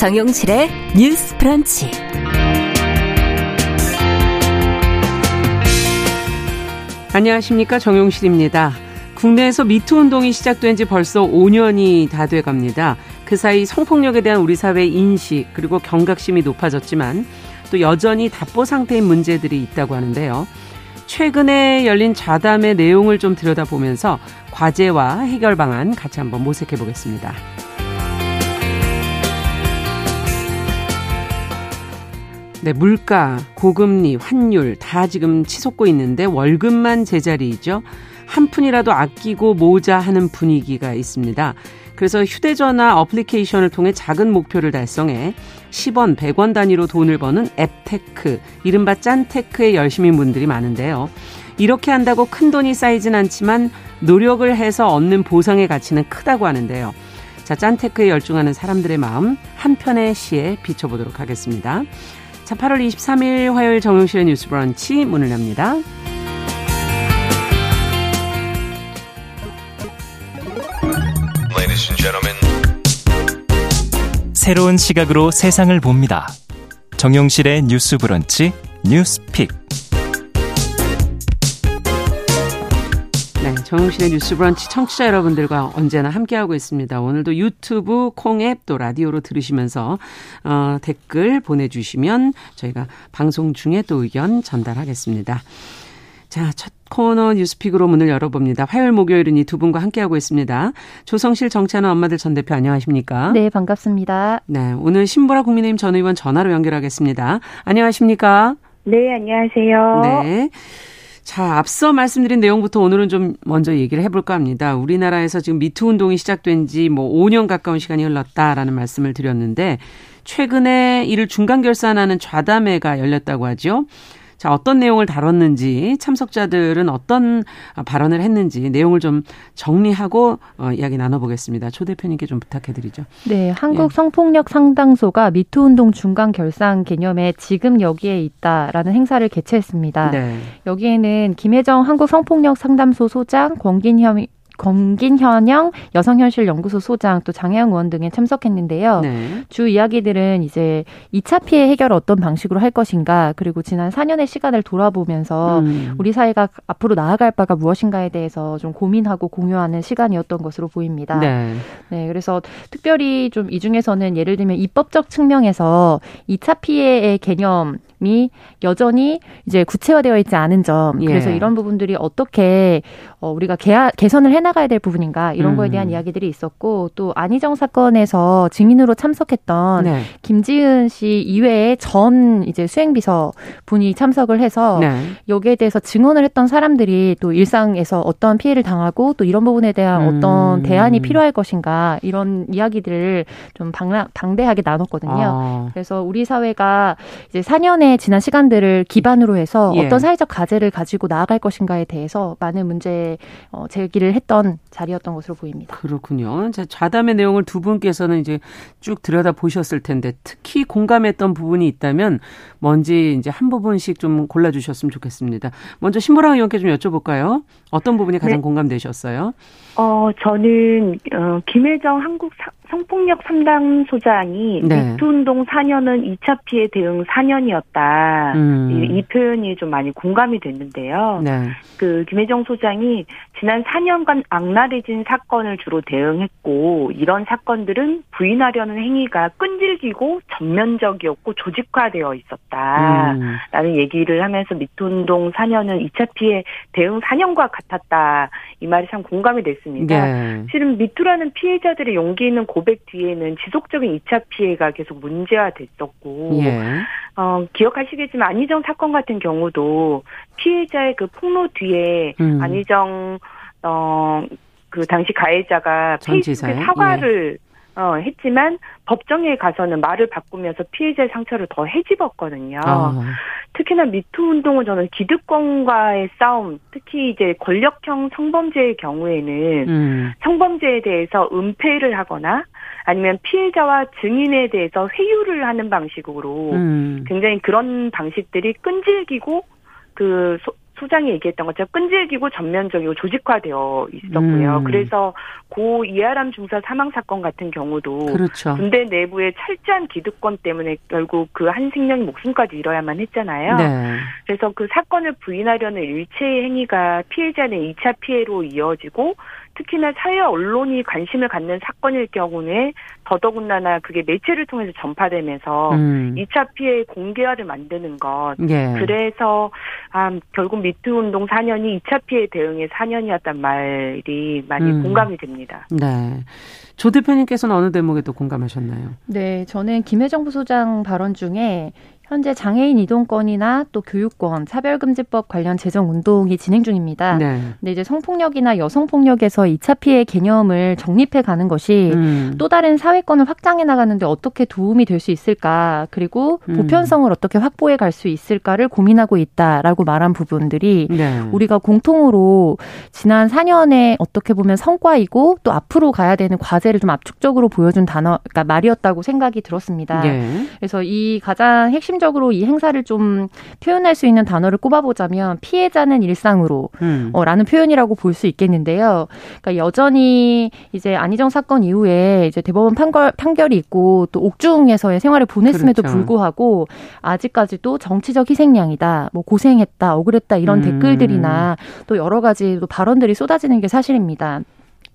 정용실의 뉴스 프런치. 안녕하십니까. 정용실입니다. 국내에서 미투 운동이 시작된 지 벌써 5년이 다 돼 갑니다. 그 사이 성폭력에 대한 우리 사회의 인식, 그리고 경각심이 높아졌지만 또 여전히 답보 상태인 문제들이 있다고 하는데요. 최근에 열린 좌담의 내용을 좀 들여다보면서 과제와 해결 방안 같이 한번 모색해 보겠습니다. 네, 고물가, 고금리, 환율 다 지금 치솟고 있는데 월급만 제자리이죠. 한 푼이라도 아끼고 모으자 하는 분위기가 있습니다. 그래서 휴대전화 어플리케이션을 통해 작은 목표를 달성해 10원, 100원 단위로 돈을 버는 앱테크, 이른바 짠테크에 열심인 분들이 많은데요. 이렇게 한다고 큰 돈이 쌓이진 않지만 노력을 해서 얻는 보상의 가치는 크다고 하는데요. 자, 짠테크에 열중하는 사람들의 마음 한 편의 시에 비춰보도록 하겠습니다. 자, 8월 23일 화요일 정용실의 뉴스 브런치 문을 엽니다. 새로운 시각으로 세상을 봅니다. 정용실의 뉴스 브런치 뉴스 픽. 네, 정용실의 뉴스 브런치 청취자 여러분들과 언제나 함께하고 있습니다. 오늘도 유튜브, 콩앱 또 라디오로 들으시면서 어, 댓글 보내주시면 저희가 방송 중에 또 의견 전달하겠습니다. 자, 첫 코너 뉴스픽으로 문을 열어봅니다. 화요일 목요일은 이 두 분과 함께하고 있습니다. 조성실 정치하는 엄마들 전 대표 안녕하십니까? 네, 반갑습니다. 네, 오늘 신보라 국민의힘 전 의원 전화로 연결하겠습니다. 안녕하십니까? 네, 안녕하세요. 네. 자, 앞서 말씀드린 내용부터 오늘은 좀 먼저 얘기를 해볼까 합니다. 우리나라에서 지금 미투 운동이 시작된 지 뭐 5년 가까운 시간이 흘렀다라는 말씀을 드렸는데, 최근에 이를 중간 결산하는 좌담회가 열렸다고 하죠. 자, 어떤 내용을 다뤘는지 참석자들은 어떤 발언을 했는지 내용을 좀 정리하고 어, 이야기 나눠보겠습니다. 초 대표님께 좀 부탁해드리죠. 네, 한국 예. 성폭력 상당소가 미투 운동 중간 결산 개념에 지금 여기에 있다라는 행사를 개최했습니다. 네. 여기에는 김혜정 한국 성폭력 상담소 소장, 권긴현 검긴현영 여성현실연구소 소장 또 장혜영 의원 등에 참석했는데요. 네. 주 이야기들은 이제 2차 피해 해결 어떤 방식으로 할 것인가 그리고 지난 4년의 시간을 돌아보면서 음. 우리 사회가 앞으로 나아갈 바가 무엇인가에 대해서 좀 고민하고 공유하는 시간이었던 것으로 보입니다. 네. 네 그래서 특별히 좀 이 중에서는 예를 들면 입법적 측면에서 2차 피해의 개념 이 여전히 이제 구체화되어 있지 않은 점 그래서 예. 이런 부분들이 어떻게 어, 우리가 개하, 개선을 해나가야 될 부분인가 이런 음. 거에 대한 이야기들이 있었고 또 안희정 사건에서 증인으로 참석했던 네. 김지은 씨 이외에 전 이제 수행비서 분이 참석을 해서 네. 여기에 대해서 증언을 했던 사람들이 또 일상에서 어떤 피해를 당하고 또 이런 부분에 대한 음. 어떤 대안이 필요할 것인가 이런 이야기들을 좀 방라, 방대하게 나눴거든요. 아. 그래서 우리 사회가 이제 4년 의 지난 시간들을 기반으로 해서 예. 어떤 사회적 과제를 가지고 나아갈 것인가에 대해서 많은 문제 어, 제기를 했던 자리였던 것으로 보입니다. 그렇군요. 자, 좌담의 내용을 두 분께서는 이제 쭉 들여다 보셨을 텐데 특히 공감했던 부분이 있다면 뭔지 이제 한 부분씩 좀 골라 주셨으면 좋겠습니다. 먼저 신보라 의원께 좀 여쭤볼까요? 어떤 부분이 가장 네. 공감되셨어요? 어, 저는 어, 김혜정 한국 사, 성폭력 상담 소장이 네. 미투운동 4년은 2차 피해 대응 4년이었다. 음. 이, 이, 표현이 좀 많이 공감이 됐는데요. 네. 그 김혜정 소장이 지난 4년간 악랄해진 사건을 주로 대응했고 이런 사건들은 부인하려는 행위가 끈질기고 전면적이었고 조직화되어 있었다라는 음. 얘기를 하면서 미투운동 4년은 2차 피해 대응 4년과 같았다. 이 말이 참 공감이 됐습니다. 네. 실은 미투라는 피해자들의 용기 있는 고백 뒤에는 지속적인 2차 피해가 계속 문제화 됐었고 예. 어, 기억하시겠지만 안희정 사건 같은 경우도 피해자의 그 폭로 뒤에 음. 안희정 어, 그 당시 가해자가 페이스북에 사과를 예. 어, 했지만 법정에 가서는 말을 바꾸면서 피해자의 상처를 더 해집었거든요. 아. 특히나 미투 운동은 저는 기득권과의 싸움, 특히 이제 권력형 성범죄의 경우에는 음. 성범죄에 대해서 은폐를 하거나 아니면 피해자와 증인에 대해서 회유를 하는 방식으로 음. 굉장히 그런 방식들이 끈질기고 그 소, 소장이 얘기했던 것처럼 끈질기고 전면적이고 조직화되어 있었고요. 음. 그래서 고 이하람 중사 사망 사건 같은 경우도 그렇죠. 군대 내부의 철저한 기득권 때문에 결국 그 한 생명이 목숨까지 잃어야만 했잖아요. 네. 그래서 그 사건을 부인하려는 일체의 행위가 피해자의 2차 피해로 이어지고 특히나 사회 언론이 관심을 갖는 사건일 경우에 더더군다나 그게 매체를 통해서 전파되면서 음. 2차 피해 공개화를 만드는 것. 예. 그래서 아, 결국 미투 운동 4년이 2차 피해 대응의 4년이었단 말이 많이 음. 공감이 됩니다. 네. 조 대표님께서는 어느 대목에 또 공감하셨나요? 네, 저는 김혜정 부소장 발언 중에 현재 장애인 이동권이나 또 교육권, 차별금지법 관련 재정 운동이 진행 중입니다. 네. 근데 이제 성폭력이나 여성폭력에서 2차 피해 개념을 정립해 가는 것이 음. 또 다른 사회권을 확장해 나가는데 어떻게 도움이 될 수 있을까, 그리고 음. 보편성을 어떻게 확보해 갈 수 있을까를 고민하고 있다라고 말한 부분들이 네. 우리가 공통으로 지난 4년에 어떻게 보면 성과이고 또 앞으로 가야 되는 과제를 좀 압축적으로 보여준 단어, 그러니까 말이었다고 생각이 들었습니다. 네. 그래서 이 가장 핵심 핵심적으로 이 행사를 좀 표현할 수 있는 단어를 꼽아보자면 피해자는 일상으로 음. 어, 라는 표현이라고 볼 수 있겠는데요. 그러니까 여전히 이제 안희정 사건 이후에 이제 대법원 판결, 판결이 있고 또 옥중에서의 생활을 보냈음에도 그렇죠. 불구하고 아직까지도 정치적 희생양이다, 뭐 고생했다, 억울했다 이런 음. 댓글들이나 또 여러 가지 또 발언들이 쏟아지는 게 사실입니다.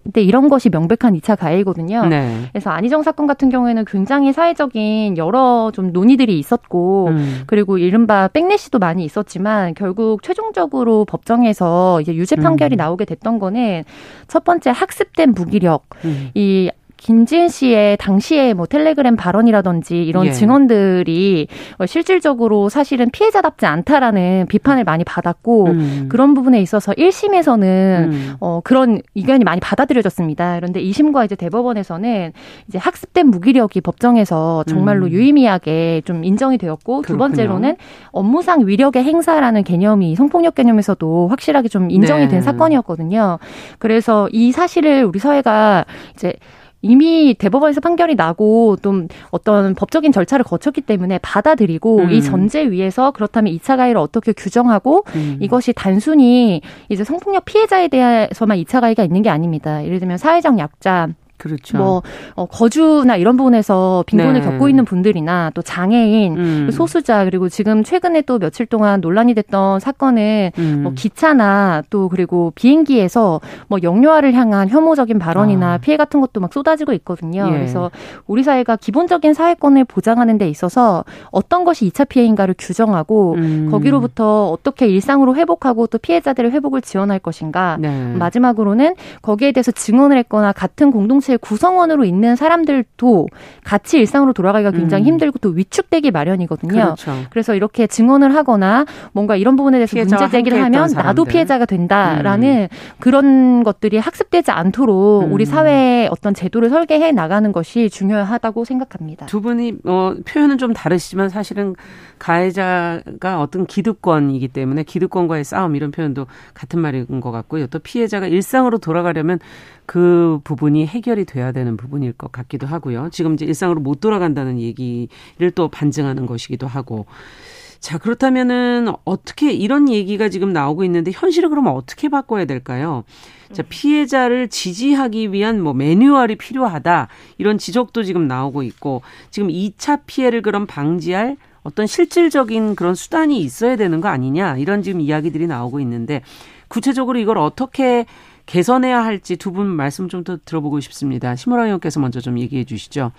근데 이런 것이 명백한 2차 가해거든요. 네. 그래서 안희정 사건 같은 경우에는 굉장히 사회적인 여러 좀 논의들이 있었고 음. 그리고 이른바 백래시도 많이 있었지만 결국 최종적으로 법정에서 이제 유죄 판결이 음. 나오게 됐던 거는 첫 번째 학습된 무기력 음. 이 김지은 씨의 당시에 뭐 텔레그램 발언이라든지 이런 예. 증언들이 실질적으로 사실은 피해자답지 않다라는 비판을 많이 받았고 음. 그런 부분에 있어서 1심에서는 음. 어 그런 의견이 많이 받아들여졌습니다. 그런데 2심과 이제 대법원에서는 이제 학습된 무기력이 법정에서 정말로 음. 유의미하게 좀 인정이 되었고 그렇군요. 두 번째로는 업무상 위력의 행사라는 개념이 성폭력 개념에서도 확실하게 좀 인정이 네. 된 사건이었거든요. 그래서 이 사실을 우리 사회가 이제 이미 대법원에서 판결이 나고 좀 어떤 법적인 절차를 거쳤기 때문에 받아들이고 음. 이 전제 위에서 그렇다면 2차 가해를 어떻게 규정하고 음. 이것이 단순히 이제 성폭력 피해자에 대해서만 2차 가해가 있는 게 아닙니다. 예를 들면 사회적 약자 그렇죠. 뭐 어, 거주나 이런 부분에서 빈곤을 네. 겪고 있는 분들이나 또 장애인, 음. 소수자 그리고 지금 최근에 또 며칠 동안 논란이 됐던 사건은 음. 뭐 기차나 또 그리고 비행기에서 뭐 영유아를 향한 혐오적인 발언이나 아. 피해 같은 것도 막 쏟아지고 있거든요. 예. 그래서 우리 사회가 기본적인 사회권을 보장하는 데 있어서 어떤 것이 2차 피해인가를 규정하고 음. 거기로부터 어떻게 일상으로 회복하고 또 피해자들의 회복을 지원할 것인가. 네. 마지막으로는 거기에 대해서 증언을 했거나 같은 공동 공 동체 구성원으로 있는 사람들도 같이 일상으로 돌아가기가 굉장히 음. 힘들고 또 위축되기 마련이거든요. 그렇죠. 그래서 이렇게 증언을 하거나 뭔가 이런 부분에 대해서 문제 제기를 하면 사람들. 나도 피해자가 된다라는 음. 그런 것들이 학습되지 않도록 음. 우리 사회의 어떤 제도를 설계해 나가는 것이 중요하다고 생각합니다. 두 분이 어, 표현은 좀 다르시지만 사실은 가해자가 어떤 기득권이기 때문에 기득권과의 싸움 이런 표현도 같은 말인 것 같고요. 또 피해자가 일상으로 돌아가려면 그 부분이 해결이 돼야 되는 부분일 것 같기도 하고요. 지금 이제 일상으로 못 돌아간다는 얘기를 또 반증하는 것이기도 하고. 자, 그렇다면은 어떻게 이런 얘기가 지금 나오고 있는데 현실을 그러면 어떻게 바꿔야 될까요? 자, 피해자를 지지하기 위한 뭐 매뉴얼이 필요하다. 이런 지적도 지금 나오고 있고 지금 2차 피해를 그럼 방지할 어떤 실질적인 그런 수단이 있어야 되는 거 아니냐. 이런 지금 이야기들이 나오고 있는데 구체적으로 이걸 어떻게 개선해야 할지 두 분 말씀 좀 더 들어보고 싶습니다. 심호라 의원께서 먼저 좀 얘기해 주시죠.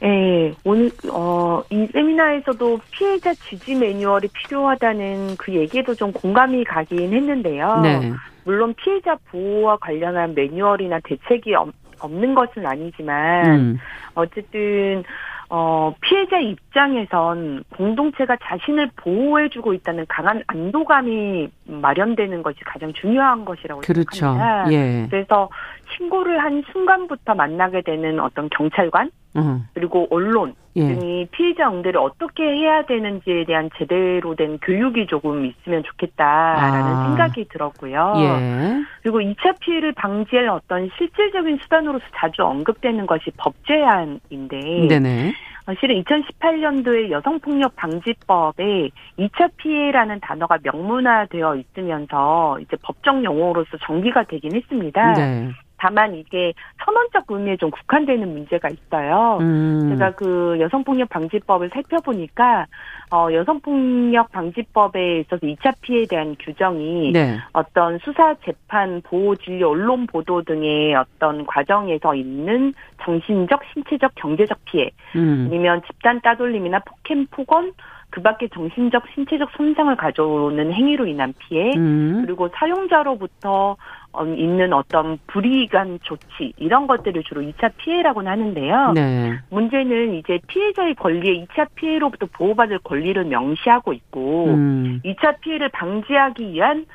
네, 오늘 어, 이 세미나에서도 피해자 지지 매뉴얼이 필요하다는 그 얘기에도 좀 공감이 가긴 했는데요. 네. 물론 피해자 보호와 관련한 매뉴얼이나 대책이 없는 것은 아니지만 음. 어쨌든 어, 피해자 입장에선 공동체가 자신을 보호해주고 있다는 강한 안도감이 마련되는 것이 가장 중요한 것이라고 그렇죠. 생각합니다. 예. 그래서 신고를 한 순간부터 만나게 되는 어떤 경찰관 어. 그리고 언론 예. 등이 피해자 응대를 어떻게 해야 되는지에 대한 제대로 된 교육이 조금 있으면 좋겠다라는 아. 생각이 들었고요. 예. 그리고 2차 피해를 방지할 어떤 실질적인 수단으로서 자주 언급되는 것이 법 제한인데 네네. 실은 2018년도에 여성폭력 방지법에 2차 피해라는 단어가 명문화되어 있으면서 이제 법정 용어로서 정비가 되긴 했습니다. 네. 다만 이게 선언적 의미에 좀 국한되는 문제가 있어요. 음. 제가 그 여성폭력 방지법을 살펴보니까 어 여성폭력 방지법에 있어서 2차 피해에 대한 규정이 네. 어떤 수사 재판 보호 진료 언론 보도 등의 어떤 과정에서 있는 정신적 신체적 경제적 피해 음. 아니면 집단 따돌림이나 폭행 폭언 그 밖에 정신적, 신체적 손상을 가져오는 행위로 인한 피해, 음. 그리고 사용자로부터 어, 있는 어떤 불이익한 조치, 이런 것들을 주로 2차 피해라고는 하는데요. 네. 문제는 이제 피해자의 권리에 2차 피해로부터 보호받을 권리를 명시하고 있고, 음. 2차 피해를 방지하기 위한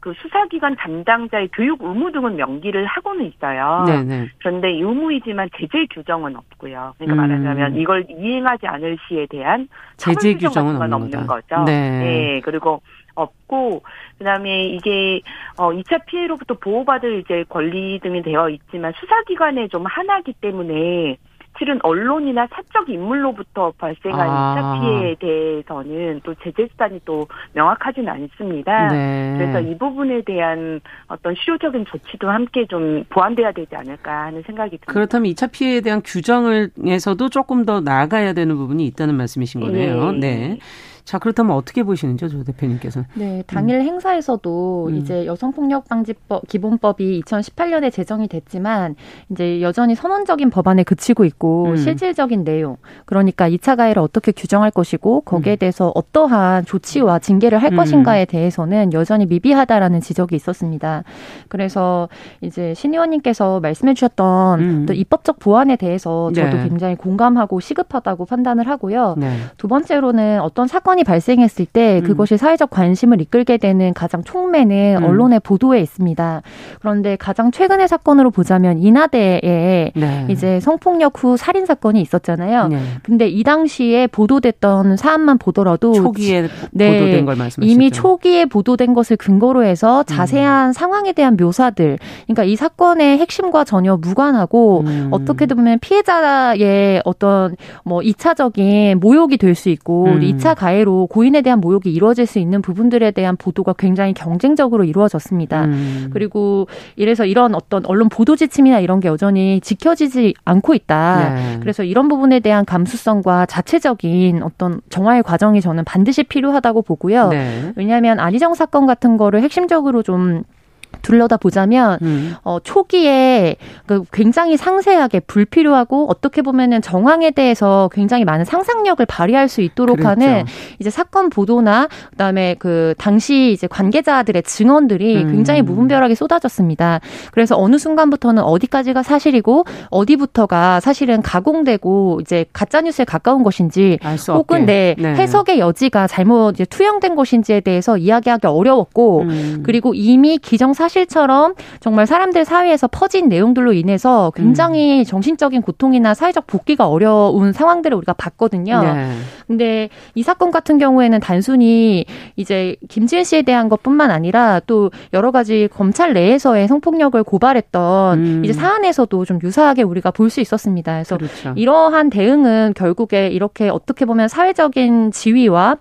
그 수사기관 담당자의 교육 의무 등은 명기를 하고는 있어요. 네네. 그런데 의무이지만 제재 규정은 없고요. 그러니까 음. 말하자면 이걸 이행하지 않을 시에 대한 제재 규정은 없는, 없는 거죠. 네. 네. 그리고 없고 그다음에 이게 어 2차 피해로부터 보호받을 이제 권리 등이 되어 있지만 수사기관에 좀 하나기 때문에 실은 언론이나 사적 인물로부터 발생한 아. 2차 피해에 대해서는 또 제재 수단이 또 명확하지는 않습니다. 네. 그래서 이 부분에 대한 어떤 실효적인 조치도 함께 좀 보완돼야 되지 않을까 하는 생각이 듭니다. 그렇다면 2차 피해에 대한 규정을 에서도 조금 더 나아가야 되는 부분이 있다는 말씀이신 거네요. 네. 네. 자, 그렇다면 어떻게 보시는죠, 조 대표님께서는? 네, 당일 음. 행사에서도 음. 이제 여성폭력방지법 기본법이 2018년에 제정이 됐지만 이제 여전히 선언적인 법안에 그치고 있고 음. 실질적인 내용, 그러니까 2차 가해를 어떻게 규정할 것이고 거기에 음. 대해서 어떠한 조치와 징계를 할 음. 것인가에 대해서는 여전히 미비하다라는 지적이 있었습니다. 그래서 이제 신 의원님께서 말씀해 주셨던 음. 또 입법적 보완에 대해서 저도 네. 굉장히 공감하고 시급하다고 판단을 하고요. 네. 두 번째로는 어떤 사건이 사건이 발생했을 때 음. 그것이 사회적 관심을 이끌게 되는 가장 촉매는 음. 언론의 보도에 있습니다. 그런데 가장 최근의 사건으로 보자면 인하대에 네. 이제 성폭력 후 살인 사건이 있었잖아요. 네. 근데 이 당시에 보도됐던 사안만 보더라도 초기에 네, 보도된 걸 말씀하시죠. 이미 초기에 보도된 것을 근거로 해서 자세한 음. 상황에 대한 묘사들, 그러니까 이 사건의 핵심과 전혀 무관하고 음. 어떻게 보면 피해자의 어떤 뭐 2차적인 모욕이 될 수 있고 음. 2차 가해 로 실제로 고인에 대한 모욕이 이루어질 수 있는 부분들에 대한 보도가 굉장히 경쟁적으로 이루어졌습니다. 음. 그리고 이래서 이런 어떤 언론 보도 지침이나 이런 게 여전히 지켜지지 않고 있다. 네. 그래서 이런 부분에 대한 감수성과 자체적인 어떤 정화의 과정이 저는 반드시 필요하다고 보고요. 네. 왜냐하면 안희정 사건 같은 거를 핵심적으로 좀 둘러다 보자면 음. 어, 초기에 그 굉장히 상세하게 불필요하고 어떻게 보면은 정황에 대해서 굉장히 많은 상상력을 발휘할 수 있도록 그랬죠. 하는 이제 사건 보도나 그다음에 그 당시 이제 관계자들의 증언들이 음. 굉장히 무분별하게 쏟아졌습니다. 그래서 어느 순간부터는 어디까지가 사실이고 어디부터가 사실은 가공되고 이제 가짜 뉴스에 가까운 것인지 혹은 내 네, 해석의 여지가 잘못 이제 투영된 것인지에 대해서 이야기하기 어려웠고 음. 그리고 이미 기정 사실처럼 정말 사람들 사이에서 퍼진 내용들로 인해서 굉장히 음. 정신적인 고통이나 사회적 복귀가 어려운 상황들을 우리가 봤거든요. 네. 근데 이 사건 같은 경우에는 단순히 이제 김지혜 씨에 대한 것뿐만 아니라 또 여러 가지 검찰 내에서의 성폭력을 고발했던 음. 이제 사안에서도 좀 유사하게 우리가 볼 수 있었습니다. 그래서 그렇죠. 이러한 대응은 결국에 이렇게 어떻게 보면 사회적인 지위와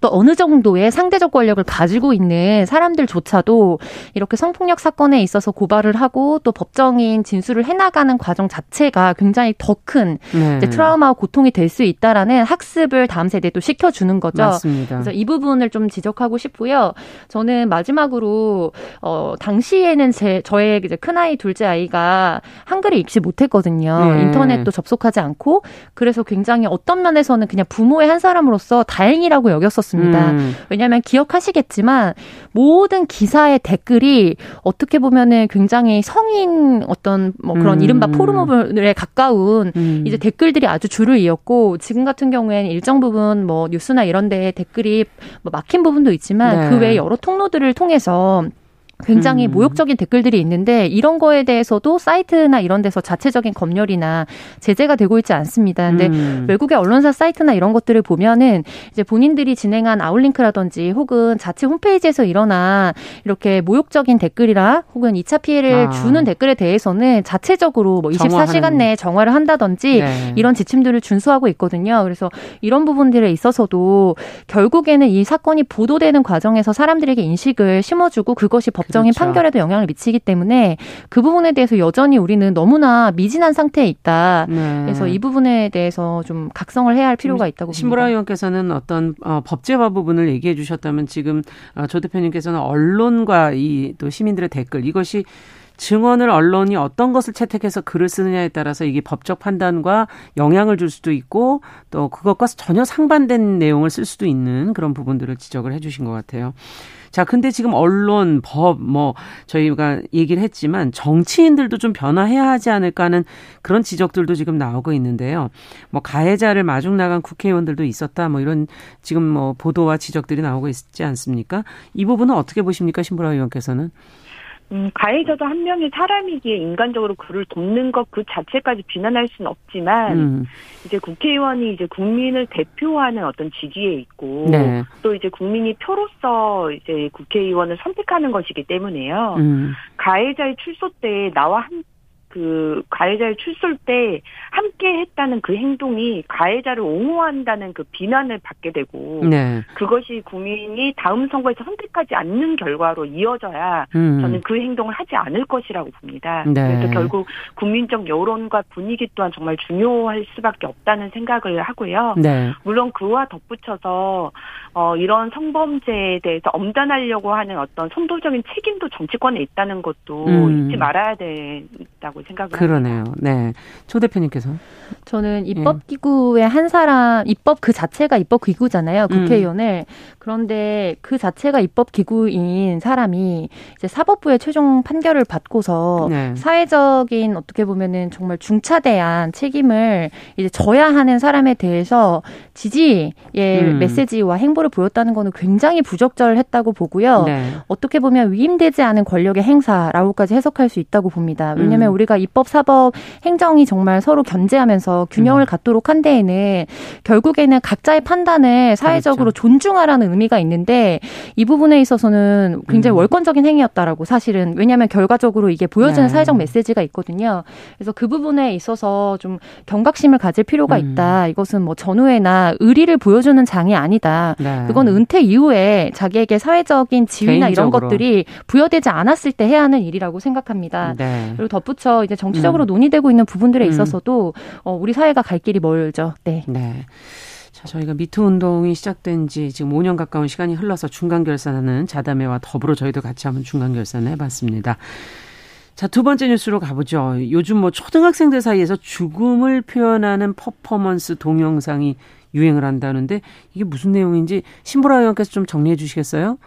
또 어느 정도의 상대적 권력을 가지고 있는 사람들조차도 이렇게 성폭력 사건에 있어서 고발을 하고 또 법정인 진술을 해나가는 과정 자체가 굉장히 더큰 네. 트라우마와 고통이 될 수 있다라는 학습을 다음 세대에 또 시켜주는 거죠. 맞습니다. 그래서 이 부분을 좀 지적하고 싶고요. 저는 마지막으로 어 당시에는 제 저의 이제 큰 아이 둘째 아이가 한글을 읽지 못했거든요. 네. 인터넷도 접속하지 않고 그래서 굉장히 어떤 면에서는 그냥 부모의 한 사람으로서 다행이라고 여겼었어요. 있었습니다. 음. 왜냐하면 기억하시겠지만 모든 기사의 댓글이 어떻게 보면은 굉장히 성인 어떤 뭐 그런 음. 이른바 포르모블에 가까운 음. 이제 댓글들이 아주 줄을 이었고 지금 같은 경우에는 일정 부분 뭐 뉴스나 이런 데 댓글이 뭐 막힌 부분도 있지만 네. 그 외에 여러 통로들을 통해서 굉장히 음. 모욕적인 댓글들이 있는데 이런 거에 대해서도 사이트나 이런 데서 자체적인 검열이나 제재가 되고 있지 않습니다. 근데 음. 외국의 언론사 사이트나 이런 것들을 보면은 이제 본인들이 진행한 아웃링크라든지 혹은 자체 홈페이지에서 일어난 이렇게 모욕적인 댓글이나 혹은 2차 피해를 아. 주는 댓글에 대해서는 자체적으로 뭐 24시간 내에 정화를 한다든지 네. 이런 지침들을 준수하고 있거든요. 그래서 이런 부분들에 있어서도 결국에는 이 사건이 보도되는 과정에서 사람들에게 인식을 심어주고 그것이 법 법정인 그렇죠. 판결에도 영향을 미치기 때문에 그 부분에 대해서 여전히 우리는 너무나 미진한 상태에 있다. 네. 그래서 이 부분에 대해서 좀 각성을 해야 할 필요가 있다고 봅니다. 신보라 의원께서는 어떤 어, 법제화 부분을 얘기해 주셨다면 지금 어, 조 대표님께서는 언론과 이 또 시민들의 댓글 이것이 증언을 언론이 어떤 것을 채택해서 글을 쓰느냐에 따라서 이게 법적 판단과 영향을 줄 수도 있고 또 그것과 전혀 상반된 내용을 쓸 수도 있는 그런 부분들을 지적을 해 주신 것 같아요. 자, 근데 지금 언론, 법, 뭐, 저희가 얘기를 했지만 정치인들도 좀 변화해야 하지 않을까 하는 그런 지적들도 지금 나오고 있는데요. 뭐, 가해자를 마중 나간 국회의원들도 있었다, 뭐, 이런 지금 뭐, 보도와 지적들이 나오고 있지 않습니까? 이 부분은 어떻게 보십니까, 신보라 의원께서는? 음, 가해자도 한 명의 사람이기에 인간적으로 그를 돕는 것 그 자체까지 비난할 수는 없지만 음. 이제 국회의원이 이제 국민을 대표하는 어떤 직위에 있고 네. 또 이제 국민이 표로서 이제 국회의원을 선택하는 것이기 때문에요. 음. 가해자의 출소 때 나와 함그 가해자를 출소할 때 함께 했다는 그 행동이 가해자를 옹호한다는 그 비난을 받게 되고 네. 그것이 국민이 다음 선거에서 선택하지 않는 결과로 이어져야 음. 저는 그 행동을 하지 않을 것이라고 봅니다. 네. 그래서 결국 국민적 여론과 분위기 또한 정말 중요할 수밖에 없다는 생각을 하고요. 네. 물론 그와 덧붙여서 어, 이런 성범죄에 대해서 엄단하려고 하는 어떤 선도적인 책임도 정치권에 있다는 것도 음. 잊지 말아야 된다고 생각을 그러네요. 합니다. 네. 초 대표님께서 저는 입법 기구의 예. 한 사람 입법 그 자체가 입법 기구잖아요. 음. 국회의원을 음. 그런데 그 자체가 입법 기구인 사람이 이제 사법부의 최종 판결을 받고서 네. 사회적인 어떻게 보면은 정말 중차대한 책임을 이제 져야 하는 사람에 대해서 지지의 음. 메시지와 행보를 행보를 보였다는 거는 굉장히 부적절했다고 보고요. 네. 어떻게 보면 위임되지 않은 권력의 행사라고까지 해석할 수 있다고 봅니다. 왜냐하면 음. 우리가 입법, 사법, 행정이 정말 서로 견 제하면서 균형을 음. 갖도록 한 데에는 결국에는 각자의 판단을 사회적으로 그렇죠. 존중하라는 의미가 있는데 이 부분에 있어서는 굉장히 음. 월권적인 행위였다라고 사실은 왜냐하면 결과적으로 이게 보여지는 네. 사회적 메시지가 있거든요. 그래서 그 부분에 있어서 좀 경각심을 가질 필요가 음. 있다. 이것은 뭐 전후회나 의리를 보여주는 장이 아니다. 네. 네. 그건 은퇴 이후에 자기에게 사회적인 지위나 개인적으로. 이런 것들이 부여되지 않았을 때 해야 하는 일이라고 생각합니다. 네. 그리고 덧붙여 이제 정치적으로 음. 논의되고 있는 부분들에 음. 있어서도 어, 우리 사회가 갈 길이 멀죠. 네. 네. 자, 저희가 미투 운동이 시작된 지 지금 5년 가까운 시간이 흘러서 중간 결산하는 자담회와 더불어 저희도 같이 한번 중간 결산을 해봤습니다. 자, 두 번째 뉴스로 가보죠. 요즘 뭐 초등학생들 사이에서 죽음을 표현하는 퍼포먼스 동영상이 유행을 한다는데 이게 무슨 내용인지 신보라 의원께서 좀 정리해 주시겠어요?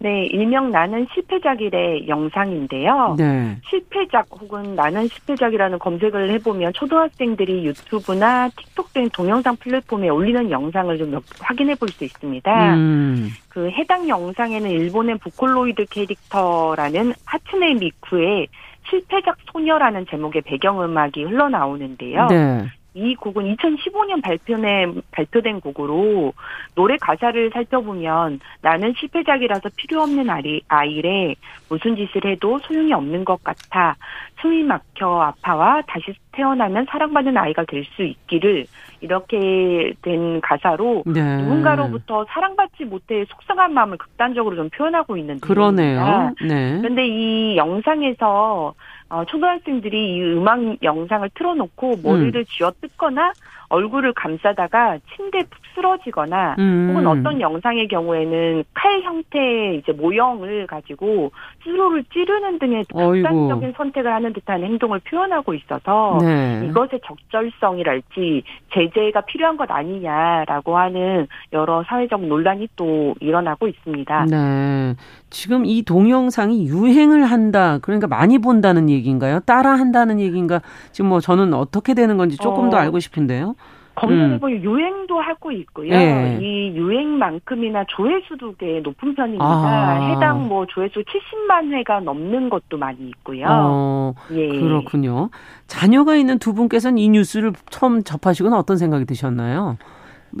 네, 일명 나는 실패작이래 영상인데요. 네. 실패작 혹은 나는 실패작이라는 검색을 해보면 초등학생들이 유튜브나 틱톡 등 동영상 플랫폼에 올리는 영상을 좀 확인해 볼 수 있습니다. 음. 그 해당 영상에는 일본의 보컬로이드 캐릭터라는 하츠네 미쿠의 실패작 소녀라는 제목의 배경음악이 흘러나오는데요. 네. 이 곡은 2015년 발표내, 발표된 곡으로 노래 가사를 살펴보면 나는 실패작이라서 필요 없는 아이, 아이래 무슨 짓을 해도 소용이 없는 것 같아 숨이 막혀 아파와 다시 태어나면 사랑받는 아이가 될 수 있기를 이렇게 된 가사로 네. 누군가로부터 사랑받지 못해 속상한 마음을 극단적으로 좀 표현하고 있는 그러네요. 네. 그런데 이 영상에서 어, 초등학생들이 이 음악 영상을 틀어놓고 머리를 음. 쥐어 뜯거나 얼굴을 감싸다가 침대에 푹 쓰러지거나 음. 혹은 어떤 영상의 경우에는 칼 형태의 이제 모형을 가지고 스스로를 찌르는 등의 극단적인 선택을 하는 듯한 행동을 표현하고 있어서 네. 이것의 적절성이랄지 제재가 필요한 것 아니냐라고 하는 여러 사회적 논란이 또 일어나고 있습니다. 네. 지금 이 동영상이 유행을 한다. 그러니까 많이 본다는 얘기인가요? 따라 한다는 얘기인가? 지금 뭐 저는 어떻게 되는 건지 조금 어, 더 알고 싶은데요. 거기서 음. 유행도 하고 있고요. 네. 이 유행만큼이나 조회수도 꽤 높은 편입니다. 아. 해당 뭐 조회수 70만 회가 넘는 것도 많이 있고요. 어, 예. 그렇군요. 자녀가 있는 두 분께서는 이 뉴스를 처음 접하시고는 어떤 생각이 드셨나요?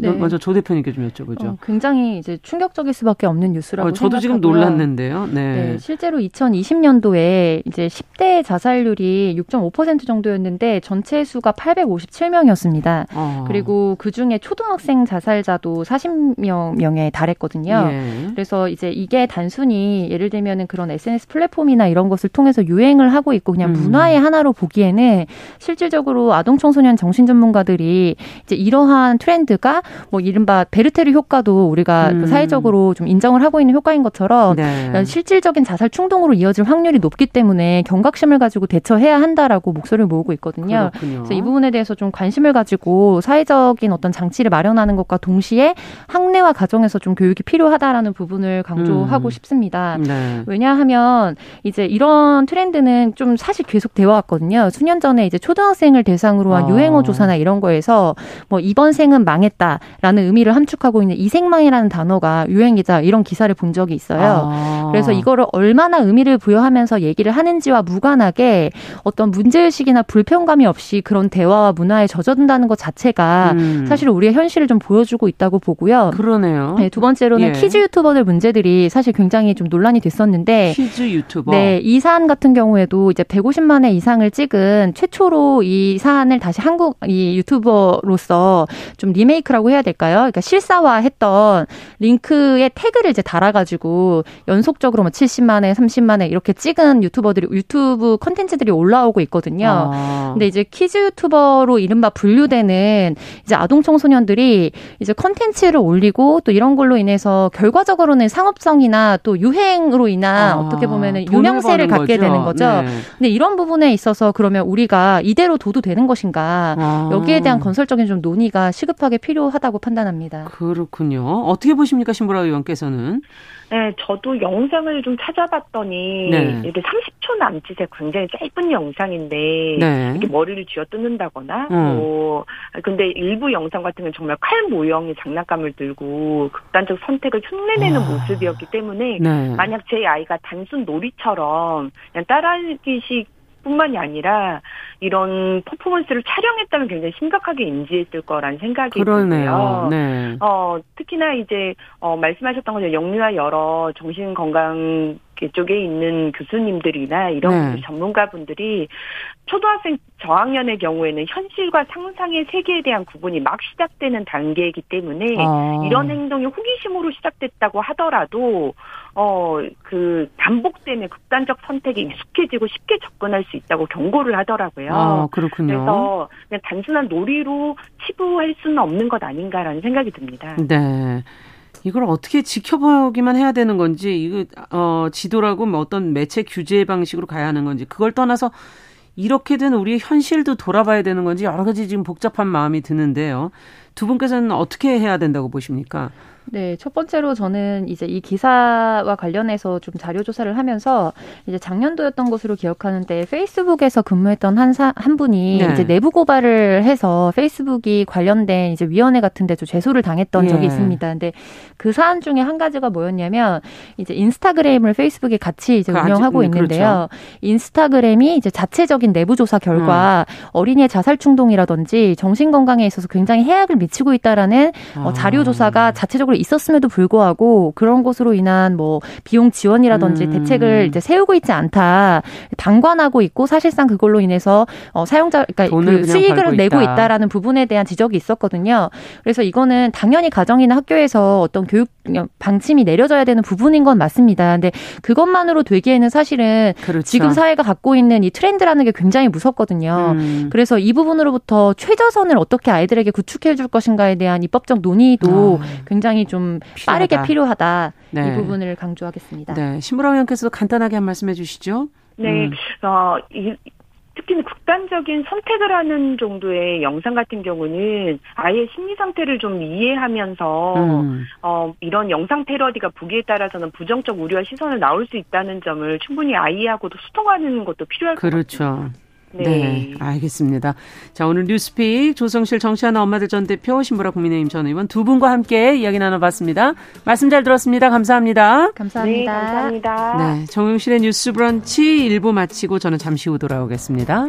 네. 먼저 조 대표님께 좀 여쭤보죠. 어, 굉장히 이제 충격적일 수밖에 없는 뉴스라고 어, 저도 지금 놀랐는데요. 네. 네. 실제로 2020년도에 이제 10대 자살률이 6.5% 정도였는데 전체 수가 857명이었습니다. 어. 그리고 그 중에 초등학생 자살자도 40명 명에 달했거든요. 예. 그래서 이제 이게 단순히 예를 들면은 그런 SNS 플랫폼이나 이런 것을 통해서 유행을 하고 있고 그냥 음. 문화의 하나로 보기에는 실질적으로 아동 청소년 정신 전문가들이 이제 이러한 트렌드가 뭐 이른바 베르테르 효과도 우리가 음. 사회적으로 좀 인정을 하고 있는 효과인 것처럼 네. 실질적인 자살 충동으로 이어질 확률이 높기 때문에 경각심을 가지고 대처해야 한다라고 목소리를 모으고 있거든요. 그렇군요. 그래서 이 부분에 대해서 좀 관심을 가지고 사회적인 어떤 장치를 마련하는 것과 동시에 학내와 가정에서 좀 교육이 필요하다라는 부분을 강조하고 음. 싶습니다. 네. 왜냐하면 이제 이런 트렌드는 좀 사실 계속 되어 왔거든요. 수년 전에 이제 초등학생을 대상으로 한 아. 유행어 조사나 이런 거에서 뭐 이번 생은 망했다 있다라는 의미를 함축하고 있는 이생망이라는 단어가 유행이다 이런 기사를 본 적이 있어요. 아. 그래서 이거를 얼마나 의미를 부여하면서 얘기를 하는지와 무관하게 어떤 문제의식이나 불편감이 없이 그런 대화와 문화에 젖어든다는 것 자체가 음. 사실 우리의 현실을 좀 보여주고 있다고 보고요. 그러네요. 네, 두 번째로는 예. 키즈 유튜버들 문제들이 사실 굉장히 좀 논란이 됐었는데 키즈 유튜버. 네, 이 사안 같은 경우에도 이제 150만 회 이상을 찍은 최초로 이 사안을 다시 한국 이 유튜버로서 좀 리메이크를 링크라고 해야 될까요? 그러니까 실사화했던 링크에 태그를 이제 달아가지고 연속적으로 뭐 70만회, 30만회 이렇게 찍은 유튜버들이 유튜브 컨텐츠들이 올라오고 있거든요. 아. 근데 이제 키즈 유튜버로 이른바 분류되는 이제 아동 청소년들이 이제 컨텐츠를 올리고 또 이런 걸로 인해서 결과적으로는 상업성이나 또 유행으로 인한 아. 어떻게 보면은 유명세를 갖게 거죠. 되는 거죠. 네. 근데 이런 부분에 있어서 그러면 우리가 이대로 둬도 되는 것인가? 아. 여기에 대한 건설적인 좀 논의가 시급하게 필요 필요하다고 판단합니다. 그렇군요. 어떻게 보십니까, 신보라 의원께서는? 네, 저도 영상을 좀 찾아봤더니 네. 이게 30초 남짓의 굉장히 짧은 영상인데 네. 이렇게 머리를 쥐어 뜯는다거나 어. 뭐 근데 일부 영상 같은 경우는 정말 칼 모형의 장난감을 들고 극단적 선택을 흉내내는 아. 모습이었기 때문에 네. 만약 제 아이가 단순 놀이처럼 그냥 따라하기식 뿐만이 아니라 이런 퍼포먼스를 촬영했다면 굉장히 심각하게 인지했을 거라는 생각이 들어요. 네. 어, 특히나 이제 어, 말씀하셨던 것처럼 영유아 여러 정신 건강 쪽에 있는 교수님들이나 이런 네. 전문가분들이 초등학생 저학년의 경우에는 현실과 상상의 세계에 대한 구분이 막 시작되는 단계이기 때문에 아. 이런 행동이 호기심으로 시작됐다고 하더라도 어 그 반복되는 극단적 선택에 익숙해지고 쉽게 접근할 수 있다고 경고를 하더라고요. 아, 그렇군요. 그래서 그냥 단순한 놀이로 치부할 수는 없는 것 아닌가라는 생각이 듭니다. 네. 이걸 어떻게 지켜보기만 해야 되는 건지 이거 어 지도라고 뭐 어떤 매체 규제 방식으로 가야 하는 건지 그걸 떠나서 이렇게 된 우리의 현실도 돌아봐야 되는 건지 여러 가지 지금 복잡한 마음이 드는데요. 두 분께서는 어떻게 해야 된다고 보십니까? 네, 첫 번째로 저는 이제 이 기사와 관련해서 좀 자료 조사를 하면서 이제 작년도였던 것으로 기억하는데 페이스북에서 근무했던 한, 사, 한 분이 네. 이제 내부 고발을 해서 페이스북이 관련된 이제 위원회 같은 데도 제소를 당했던 네. 적이 있습니다. 근데 그 사안 중에 한 가지가 뭐였냐면 이제 인스타그램을 페이스북에 같이 이제 그 운영하고 아직, 음, 있는데요. 그렇죠. 인스타그램이 이제 자체적인 내부 조사 결과 음. 어린이의 자살 충동이라든지 정신 건강에 있어서 굉장히 해악을 미치고 있다라는 어, 아. 어, 자료 조사가 자체적으로 있었음에도 불구하고 그런 것으로 인한 뭐 비용 지원이라든지 음. 대책을 이제 세우고 있지 않다. 방관하고 있고 사실상 그걸로 인해서 어 사용자 그러니까 그 수익을 내고 있다. 있다라는 부분에 대한 지적이 있었거든요. 그래서 이거는 당연히 가정이나 학교에서 어떤 교육 방침이 내려져야 되는 부분인 건 맞습니다. 근데 그것만으로 되기에는 사실은 그렇죠. 지금 사회가 갖고 있는 이 트렌드라는 게 굉장히 무섭거든요. 음. 그래서 이 부분으로부터 최저선을 어떻게 아이들에게 구축해 줄 것인가에 대한 입법적 논의도 아. 굉장히 좀 필요하다. 빠르게 필요하다. 네. 이 부분을 강조하겠습니다. 네. 신부라 의원께서도 간단하게 한 말씀 해 주시죠. 네. 음. 어, 이, 특히는 극단적인 선택을 하는 정도의 영상 같은 경우는 아예 심리 상태를 좀 이해하면서 음. 어, 이런 영상 패러디가 보기에 따라서는 부정적 우려와 시선을 나올 수 있다는 점을 충분히 아이하고도 소통하는 것도 필요할 것 그렇죠. 같습니다. 네. 네. 알겠습니다. 자, 오늘 뉴스픽 조성실 정치하나 엄마들 전 대표 신보라 국민의힘 전 의원 두 분과 함께 이야기 나눠봤습니다. 말씀 잘 들었습니다. 감사합니다. 감사합니다. 네, 감사합니다. 네, 정용실의 뉴스 브런치 일부 마치고 저는 잠시 후 돌아오겠습니다.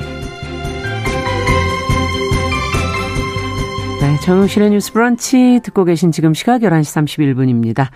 정용실의 뉴스 브런치 듣고 계신 지금 시각 11시 31분입니다.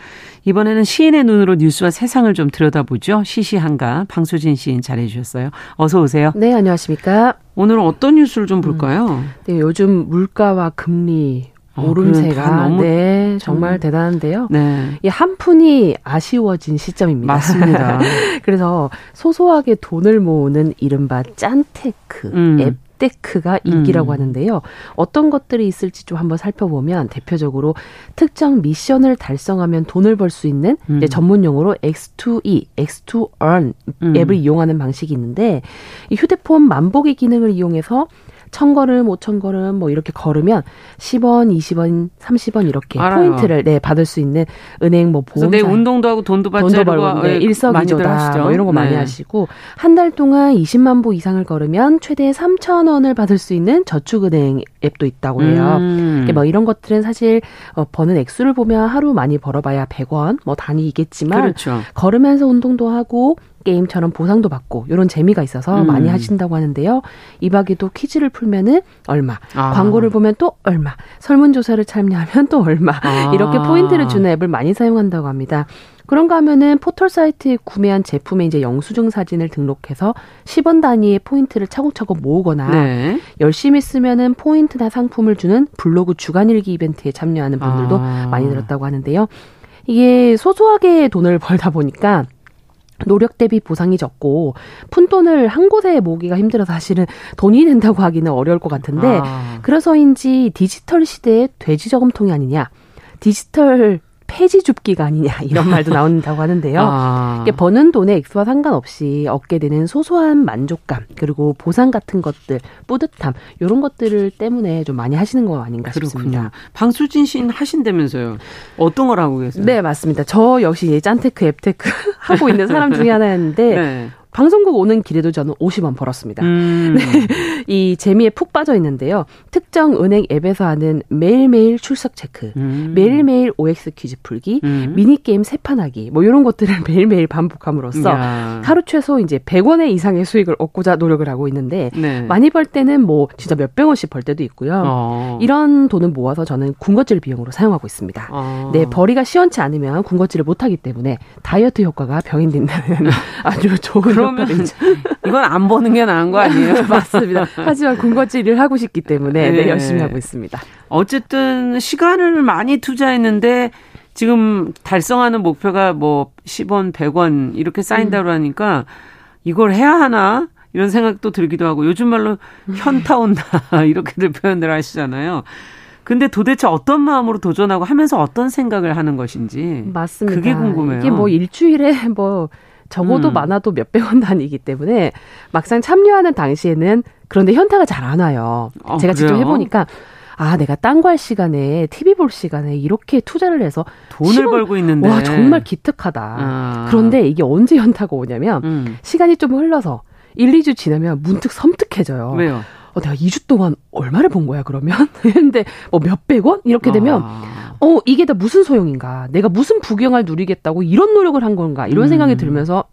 이번에는 시인의 눈으로 뉴스와 세상을 좀 들여다보죠. 시시한가 방수진 시인 잘해주셨어요. 어서 오세요. 네, 안녕하십니까. 오늘은 어떤 뉴스를 좀 볼까요? 음, 네, 요즘 물가와 금리 어, 오름세가 너무 네 정말 대단한데요. 네. 이 한 푼이 아쉬워진 시점입니다. 맞습니다. 그래서 소소하게 돈을 모으는 이른바 짠테크 음. 앱 앱테크가 인기라고 음. 하는데요. 어떤 것들이 있을지 좀 한번 살펴보면 대표적으로 특정 미션을 달성하면 돈을 벌 수 있는 음. 전문 용어로 X2E, X2Earn 음. 앱을 이용하는 방식이 있는데 이 휴대폰 만보기 기능을 이용해서 천 걸음, 오천 걸음 뭐 이렇게 걸으면 10원, 20원, 30원 이렇게 알아요. 포인트를 네 받을 수 있는 은행 뭐 보험사 내 운동도 하고 돈도 받고 돈도 벌고 네, 일석이조다 뭐 이런 거 많이 네. 하시고 한 달 동안 20만 보 이상을 걸으면 최대 3천 원을 받을 수 있는 저축은행 앱도 있다고 해요. 음. 뭐 이런 것들은 사실 어, 버는 액수를 보면 하루 많이 벌어봐야 100원 뭐 단위이겠지만 그렇죠. 걸으면서 운동도 하고 게임처럼 보상도 받고 이런 재미가 있어서 음. 많이 하신다고 하는데요. 이 밖에도 퀴즈를 풀면은 얼마, 아. 광고를 보면 또 얼마, 설문조사를 참여하면 또 얼마 아. 이렇게 포인트를 주는 앱을 많이 사용한다고 합니다. 그런가 하면은 포털 사이트에 구매한 제품의 이제 영수증 사진을 등록해서 10원 단위의 포인트를 차곡차곡 모으거나 네. 열심히 쓰면은 포인트나 상품을 주는 블로그 주간일기 이벤트에 참여하는 분들도 아. 많이 늘었다고 하는데요. 이게 소소하게 돈을 벌다 보니까 노력 대비 보상이 적고 푼돈을 한 곳에 모으기가 힘들어서 사실은 돈이 된다고 하기는 어려울 것 같은데 아. 그래서인지 디지털 시대의 돼지 저금통이 아니냐 디지털 폐지 줍기가 아니냐 이런 말도 나온다고 하는데요. 아. 이게 버는 돈의 액수와 상관없이 얻게 되는 소소한 만족감 그리고 보상 같은 것들 뿌듯함 이런 것들을 때문에 좀 많이 하시는 거 아닌가 그렇군요. 싶습니다. 방수진 씨는 하신다면서요? 어떤 걸 하고 계세요? 네 맞습니다. 저 역시 짠테크 앱테크 하고 있는 사람 중에 하나였는데 네. 방송국 오는 길에도 저는 50원 벌었습니다. 음. 네. 이 재미에 푹 빠져 있는데요. 특정 은행 앱에서 하는 매일매일 출석 체크, 음. 매일매일 OX 퀴즈 풀기, 음. 미니게임 세판 하기, 뭐 이런 것들을 매일매일 반복함으로써 야. 하루 최소 이제 100원의 이상의 수익을 얻고자 노력을 하고 있는데 네. 많이 벌 때는 뭐 진짜 몇백 원씩 벌 때도 있고요. 어. 이런 돈을 모아서 저는 군것질 비용으로 사용하고 있습니다. 어. 네, 벌이가 시원치 않으면 군것질을 못 하기 때문에 다이어트 효과가 병행된다는 아주 좋은 그러면 이건 안 버는 게 나은 거 아니에요? 맞습니다. 하지만 군것질을 하고 싶기 때문에 네. 네, 열심히 하고 있습니다. 어쨌든 시간을 많이 투자했는데 지금 달성하는 목표가 뭐 10원, 100원 이렇게 쌓인다고 음. 하니까 이걸 해야 하나? 이런 생각도 들기도 하고 요즘 말로 현타 온다 이렇게들 표현들 하시잖아요. 근데 도대체 어떤 마음으로 도전하고 하면서 어떤 생각을 하는 것인지 맞습니다. 그게 궁금해요. 이게 뭐 일주일에 뭐 적어도 음. 많아도 몇백 원 단위이기 때문에 막상 참여하는 당시에는 그런데 현타가 잘 안 와요. 어, 제가 직접 해보니까 아, 내가 딴 거 할 시간에, TV 볼 시간에 이렇게 투자를 해서 돈을 10원, 벌고 있는데. 와, 정말 기특하다. 아. 그런데 이게 언제 현타가 오냐면, 음. 시간이 좀 흘러서 1, 2주 지나면 문득 섬뜩해져요. 왜요? 어, 내가 2주 동안 얼마를 본 거야, 그러면? 근데 뭐 몇백 원? 이렇게 되면, 아. 어, 이게 다 무슨 소용인가? 내가 무슨 부경을 누리겠다고 이런 노력을 한 건가? 이런 음. 생각이 들면서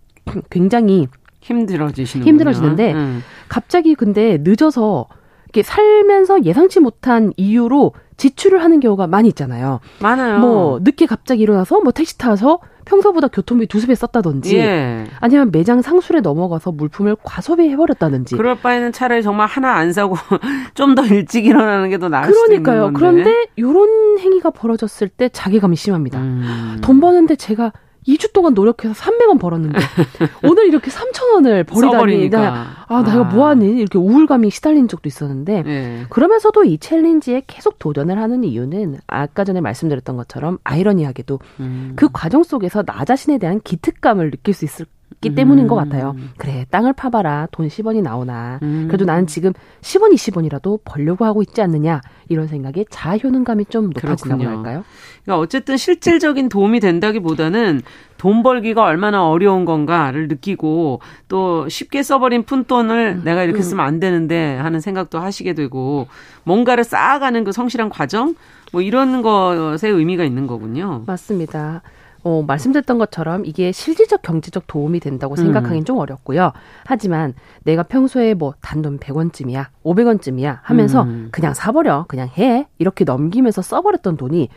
굉장히 힘들어지시는 힘들어지는데 음. 갑자기 근데 늦어서 이렇게 살면서 예상치 못한 이유로 지출을 하는 경우가 많이 있잖아요. 많아요. 뭐 늦게 갑자기 일어나서 뭐 택시 타서 평소보다 교통비 두세 배 썼다든지 예. 아니면 매장 상술에 넘어가서 물품을 과소비해 버렸다든지 그럴 바에는 차라리 정말 하나 안 사고 좀 더 일찍 일어나는 게 더 나을 그러니까요. 그런데 이런 행위가 벌어졌을 때 자괴감이 심합니다. 음. 돈 버는데 제가 2주 동안 노력해서 300원 벌었는데 오늘 이렇게 3,000원을 버리다니 나, 아, 내가 아. 뭐하니 이렇게 우울감이 시달린 적도 있었는데 네. 그러면서도 이 챌린지에 계속 도전을 하는 이유는 아까 전에 말씀드렸던 것처럼 아이러니하게도 음. 그 과정 속에서 나 자신에 대한 기특감을 느낄 수 있을 있 기 음. 때문인 것 같아요. 그래, 땅을 파봐라. 돈 10원이 나오나. 음. 그래도 나는 지금 10원, 20원이라도 벌려고 하고 있지 않느냐. 이런 생각에 자아 효능감이 좀 높아진다고 할까요? 그러니까 어쨌든 실질적인 도움이 된다기보다는 돈 벌기가 얼마나 어려운 건가를 느끼고 또 쉽게 써버린 푼돈을 음. 내가 이렇게 음. 쓰면 안 되는데 하는 생각도 하시게 되고 뭔가를 쌓아가는 그 성실한 과정 뭐 이런 것에 의미가 있는 거군요. 맞습니다. 어, 말씀드렸던 것처럼 이게 실질적 경제적 도움이 된다고 생각하기는 음. 좀 어렵고요. 하지만 내가 평소에 뭐 단돈 100원쯤이야, 500원쯤이야 하면서 음. 그냥 사버려, 그냥 해. 이렇게 넘기면서 써버렸던 돈이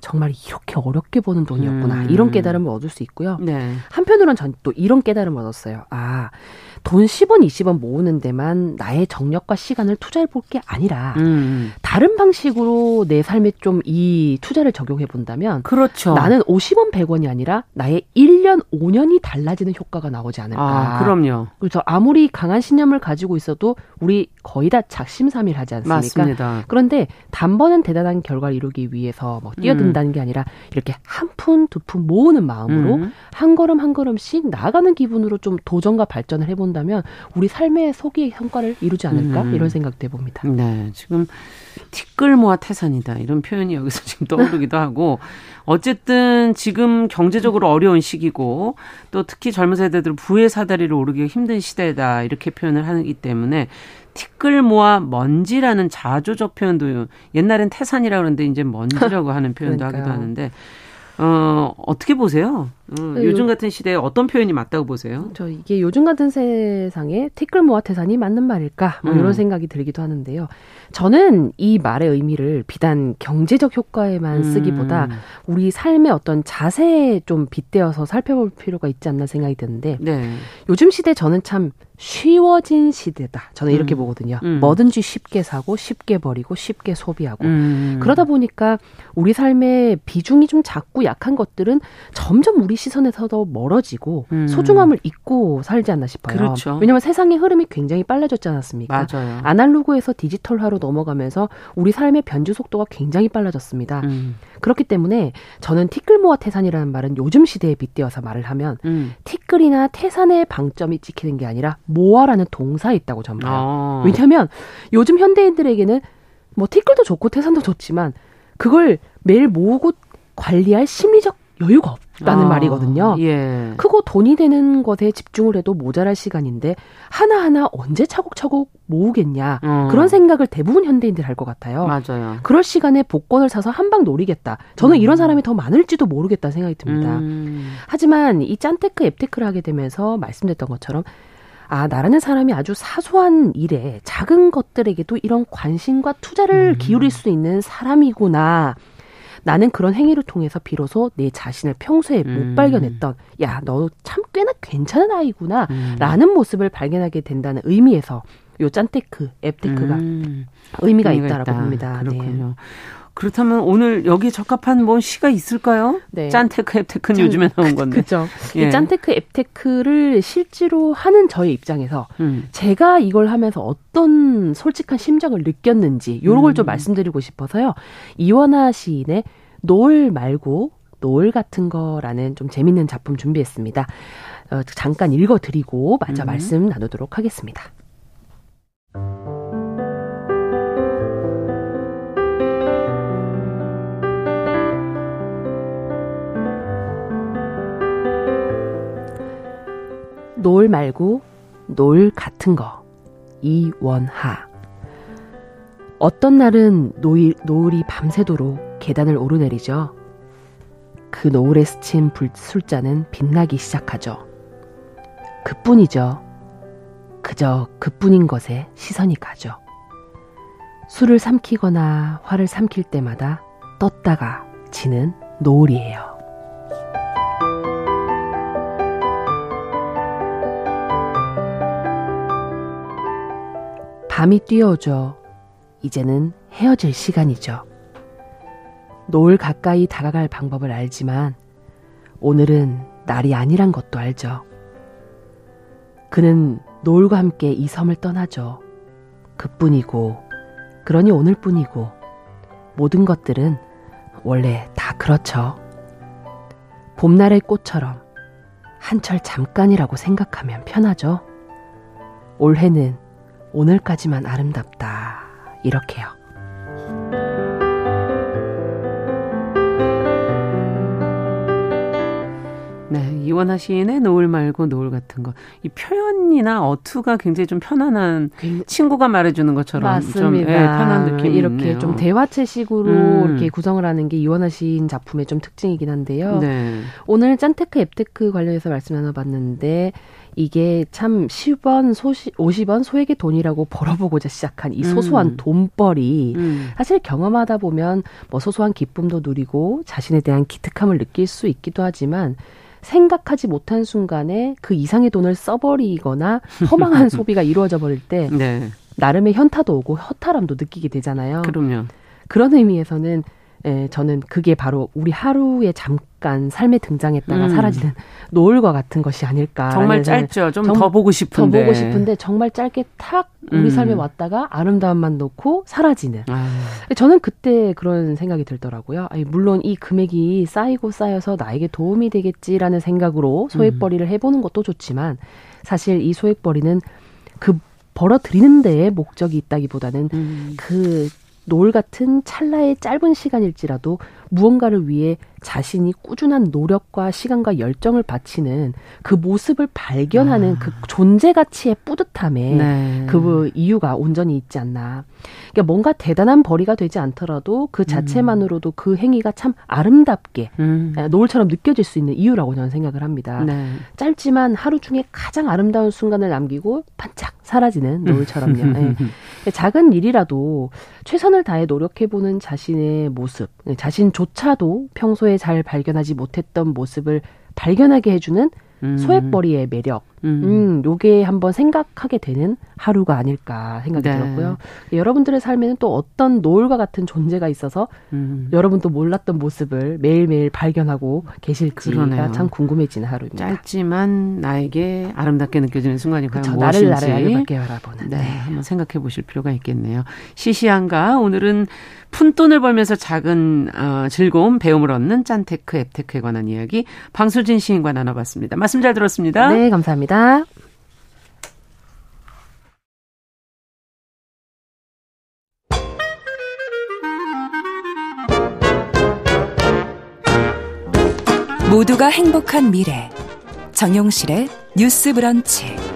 정말 이렇게 어렵게 버는 돈이었구나. 음. 이런 깨달음을 얻을 수 있고요. 네. 한편으로는 전또 이런 깨달음을 얻었어요. 아, 돈 10원, 20원 모으는 데만 나의 정력과 시간을 투자해 볼 게 아니라 음. 다른 방식으로 내 삶에 좀 이 투자를 적용해 본다면 그렇죠. 나는 50원, 100원이 아니라 나의 1년, 5년이 달라지는 효과가 나오지 않을까. 아, 그럼요. 그래서 아무리 강한 신념을 가지고 있어도 우리 거의 다 작심삼일 하지 않습니까? 맞습니다. 그런데 단번엔 대단한 결과를 이루기 위해서 뭐 뛰어든다는 음. 게 아니라 이렇게 한 푼, 두 푼 모으는 마음으로 음. 한 걸음 한 걸음씩 나아가는 기분으로 좀 도전과 발전을 해본 다 본다면 우리 삶의 소기의 성과를 이루지 않을까 음. 이런 생각도 해봅니다. 네, 지금 티끌 모아 태산이다 이런 표현이 여기서 지금 떠오르기도 하고 어쨌든 지금 경제적으로 어려운 시기고 또 특히 젊은 세대들 부의 사다리를 오르기 힘든 시대다 이렇게 표현을 하기 때문에 티끌 모아 먼지라는 자조적 표현도 옛날엔 태산이라 그러는데 이제 먼지라고 하는 표현도 하기도 하는데 어, 어떻게 보세요? 어, 네, 요즘 같은 시대에 어떤 표현이 맞다고 보세요? 저 이게 요즘 같은 세상에 티끌 모아 태산이 맞는 말일까? 뭐 음. 이런 생각이 들기도 하는데요. 저는 이 말의 의미를 비단 경제적 효과에만 음. 쓰기보다 우리 삶의 어떤 자세에 좀 빗대어서 살펴볼 필요가 있지 않나 생각이 드는데 네. 요즘 시대 저는 참 쉬워진 시대다. 저는 이렇게 음. 보거든요. 음. 뭐든지 쉽게 사고 쉽게 버리고 쉽게 소비하고 음. 그러다 보니까 우리 삶의 비중이 좀 작고 약한 것들은 점점 우리 시선에서도 멀어지고 음. 소중함을 잊고 살지 않나 싶어요. 그렇죠. 왜냐하면 세상의 흐름이 굉장히 빨라졌지 않았습니까? 맞아요. 아날로그에서 디지털화로 넘어가면서 우리 삶의 변주 속도가 굉장히 빨라졌습니다. 음. 그렇기 때문에 저는 티끌 모아 태산이라는 말은 요즘 시대에 빗대어서 말을 하면 음. 티끌이나 태산의 방점이 찍히는 게 아니라 모아라는 동사에 있다고 저는 봐요. 아. 왜냐하면 요즘 현대인들에게는 뭐 티끌도 좋고 태산도 좋지만 그걸 매일 모으고 관리할 심리적 여유가 없다는 아, 말이거든요. 예. 크고 돈이 되는 것에 집중을 해도 모자랄 시간인데 하나하나 언제 차곡차곡 모으겠냐. 어. 그런 생각을 대부분 현대인들 할 것 같아요. 맞아요. 그럴 시간에 복권을 사서 한 방 노리겠다. 저는 음. 이런 사람이 더 많을지도 모르겠다 생각이 듭니다. 음. 하지만 이 짠테크 앱테크를 하게 되면서 말씀드렸던 것처럼 아, 나라는 사람이 아주 사소한 일에 작은 것들에게도 이런 관심과 투자를 음. 기울일 수 있는 사람이구나. 나는 그런 행위를 통해서 비로소 내 자신을 평소에 못 음. 발견했던 야, 너 참 꽤나 괜찮은 아이구나 음. 라는 모습을 발견하게 된다는 의미에서 요 짠테크, 앱테크가 음. 의미가, 의미가 있다라고 있다. 봅니다. 그렇군요. 네. 그렇다면 오늘 여기에 적합한 뭐 시가 있을까요? 네. 짠테크, 앱테크는 짠, 요즘에 나온 건데. 그죠. 예. 이 짠테크, 앱테크를 실제로 하는 저의 입장에서 음. 제가 이걸 하면서 어떤 솔직한 심정을 느꼈는지 요런 걸 좀 음. 말씀드리고 싶어서요. 이원하 시인의 노을 말고 노을 같은 거라는 좀 재밌는 작품 준비했습니다. 어, 잠깐 읽어드리고 마저 음. 말씀 나누도록 하겠습니다. 노을 말고 노을 같은 거. 이원하. 어떤 날은 노을, 노을이 밤새도록 계단을 오르내리죠. 그 노을에 스친 불, 술잔은 빛나기 시작하죠. 그뿐이죠. 그저 그뿐인 것에 시선이 가죠. 술을 삼키거나 화를 삼킬 때마다 떴다가 지는 노을이에요. 밤이 뛰어오죠. 이제는 헤어질 시간이죠. 노을 가까이 다가갈 방법을 알지만 오늘은 날이 아니란 것도 알죠. 그는 노을과 함께 이 섬을 떠나죠. 그뿐이고, 그러니 오늘뿐이고, 모든 것들은 원래 다 그렇죠. 봄날의 꽃처럼 한철 잠깐이라고 생각하면 편하죠. 올해는 오늘까지만 아름답다. 이렇게요. 이원하 시인의 노을 말고 노을 같은 거. 이 표현이나 어투가 굉장히 좀 편안한 친구가 말해주는 것처럼 맞습니다. 좀 예, 편한 느낌이 이렇게 있네요. 좀 대화체식으로 음. 이렇게 구성을 하는 게 이원하 시인 작품의 좀 특징이긴 한데요. 네. 오늘 짠테크 앱테크 관련해서 말씀 나눠봤는데 이게 참 10원, 소시, 50원 소액의 돈이라고 벌어보고자 시작한 이 소소한 음. 돈벌이 음. 사실 경험하다 보면 뭐 소소한 기쁨도 누리고 자신에 대한 기특함을 느낄 수 있기도 하지만 생각하지 못한 순간에 그 이상의 돈을 써버리거나 허망한 소비가 이루어져 버릴 때 네. 나름의 현타도 오고 허탈함도 느끼게 되잖아요. 그럼요. 그런 의미에서는 예, 저는 그게 바로 우리 하루에 잠깐 삶에 등장했다가 음. 사라지는 노을과 같은 것이 아닐까. 정말 짧죠. 좀 더 보고 싶은데. 더 보고 싶은데 정말 짧게 탁 우리 음. 삶에 왔다가 아름다움만 놓고 사라지는. 아. 저는 그때 그런 생각이 들더라고요. 아니, 물론 이 금액이 쌓이고 쌓여서 나에게 도움이 되겠지라는 생각으로 소액벌이를 해보는 것도 좋지만 사실 이 소액벌이는 그 벌어들이는 데에 목적이 있다기보다는 음. 그 노을 같은 찰나의 짧은 시간일지라도 무언가를 위해 자신이 꾸준한 노력과 시간과 열정을 바치는 그 모습을 발견하는 아. 그 존재 가치의 뿌듯함에 네. 그 이유가 온전히 있지 않나. 그러니까 뭔가 대단한 벌이가 되지 않더라도 그 자체만으로도 음. 그 행위가 참 아름답게 음. 노을처럼 느껴질 수 있는 이유라고 저는 생각을 합니다. 네. 짧지만 하루 중에 가장 아름다운 순간을 남기고 반짝 사라지는 노을처럼요. 네. 작은 일이라도 최선을 다해 노력해보는 자신의 모습, 자신 조 차도 평소에 잘 발견하지 못했던 모습을 발견하게 해주는 음. 소액벌이의 매력. 음. 음, 요게 한번 생각하게 되는 하루가 아닐까 생각이 네. 들었고요. 여러분들의 삶에는 또 어떤 노을과 같은 존재가 있어서 음. 여러분도 몰랐던 모습을 매일매일 발견하고 계실지가 그러네요. 참 궁금해지는 하루입니다. 짧지만 나에게 아름답게 느껴지는 순간이 과연 그쵸, 무엇인지 나를 나를 바라보는. 네, 네, 한번 생각해 보실 필요가 있겠네요. 시시한가 오늘은 푼돈을 벌면서 작은 어, 즐거움, 배움을 얻는 짠테크, 앱테크에 관한 이야기 방수진 시인과 나눠봤습니다. 말씀 잘 들었습니다. 네, 감사합니다. 모두가 행복한 미래. 정용실의 뉴스 브런치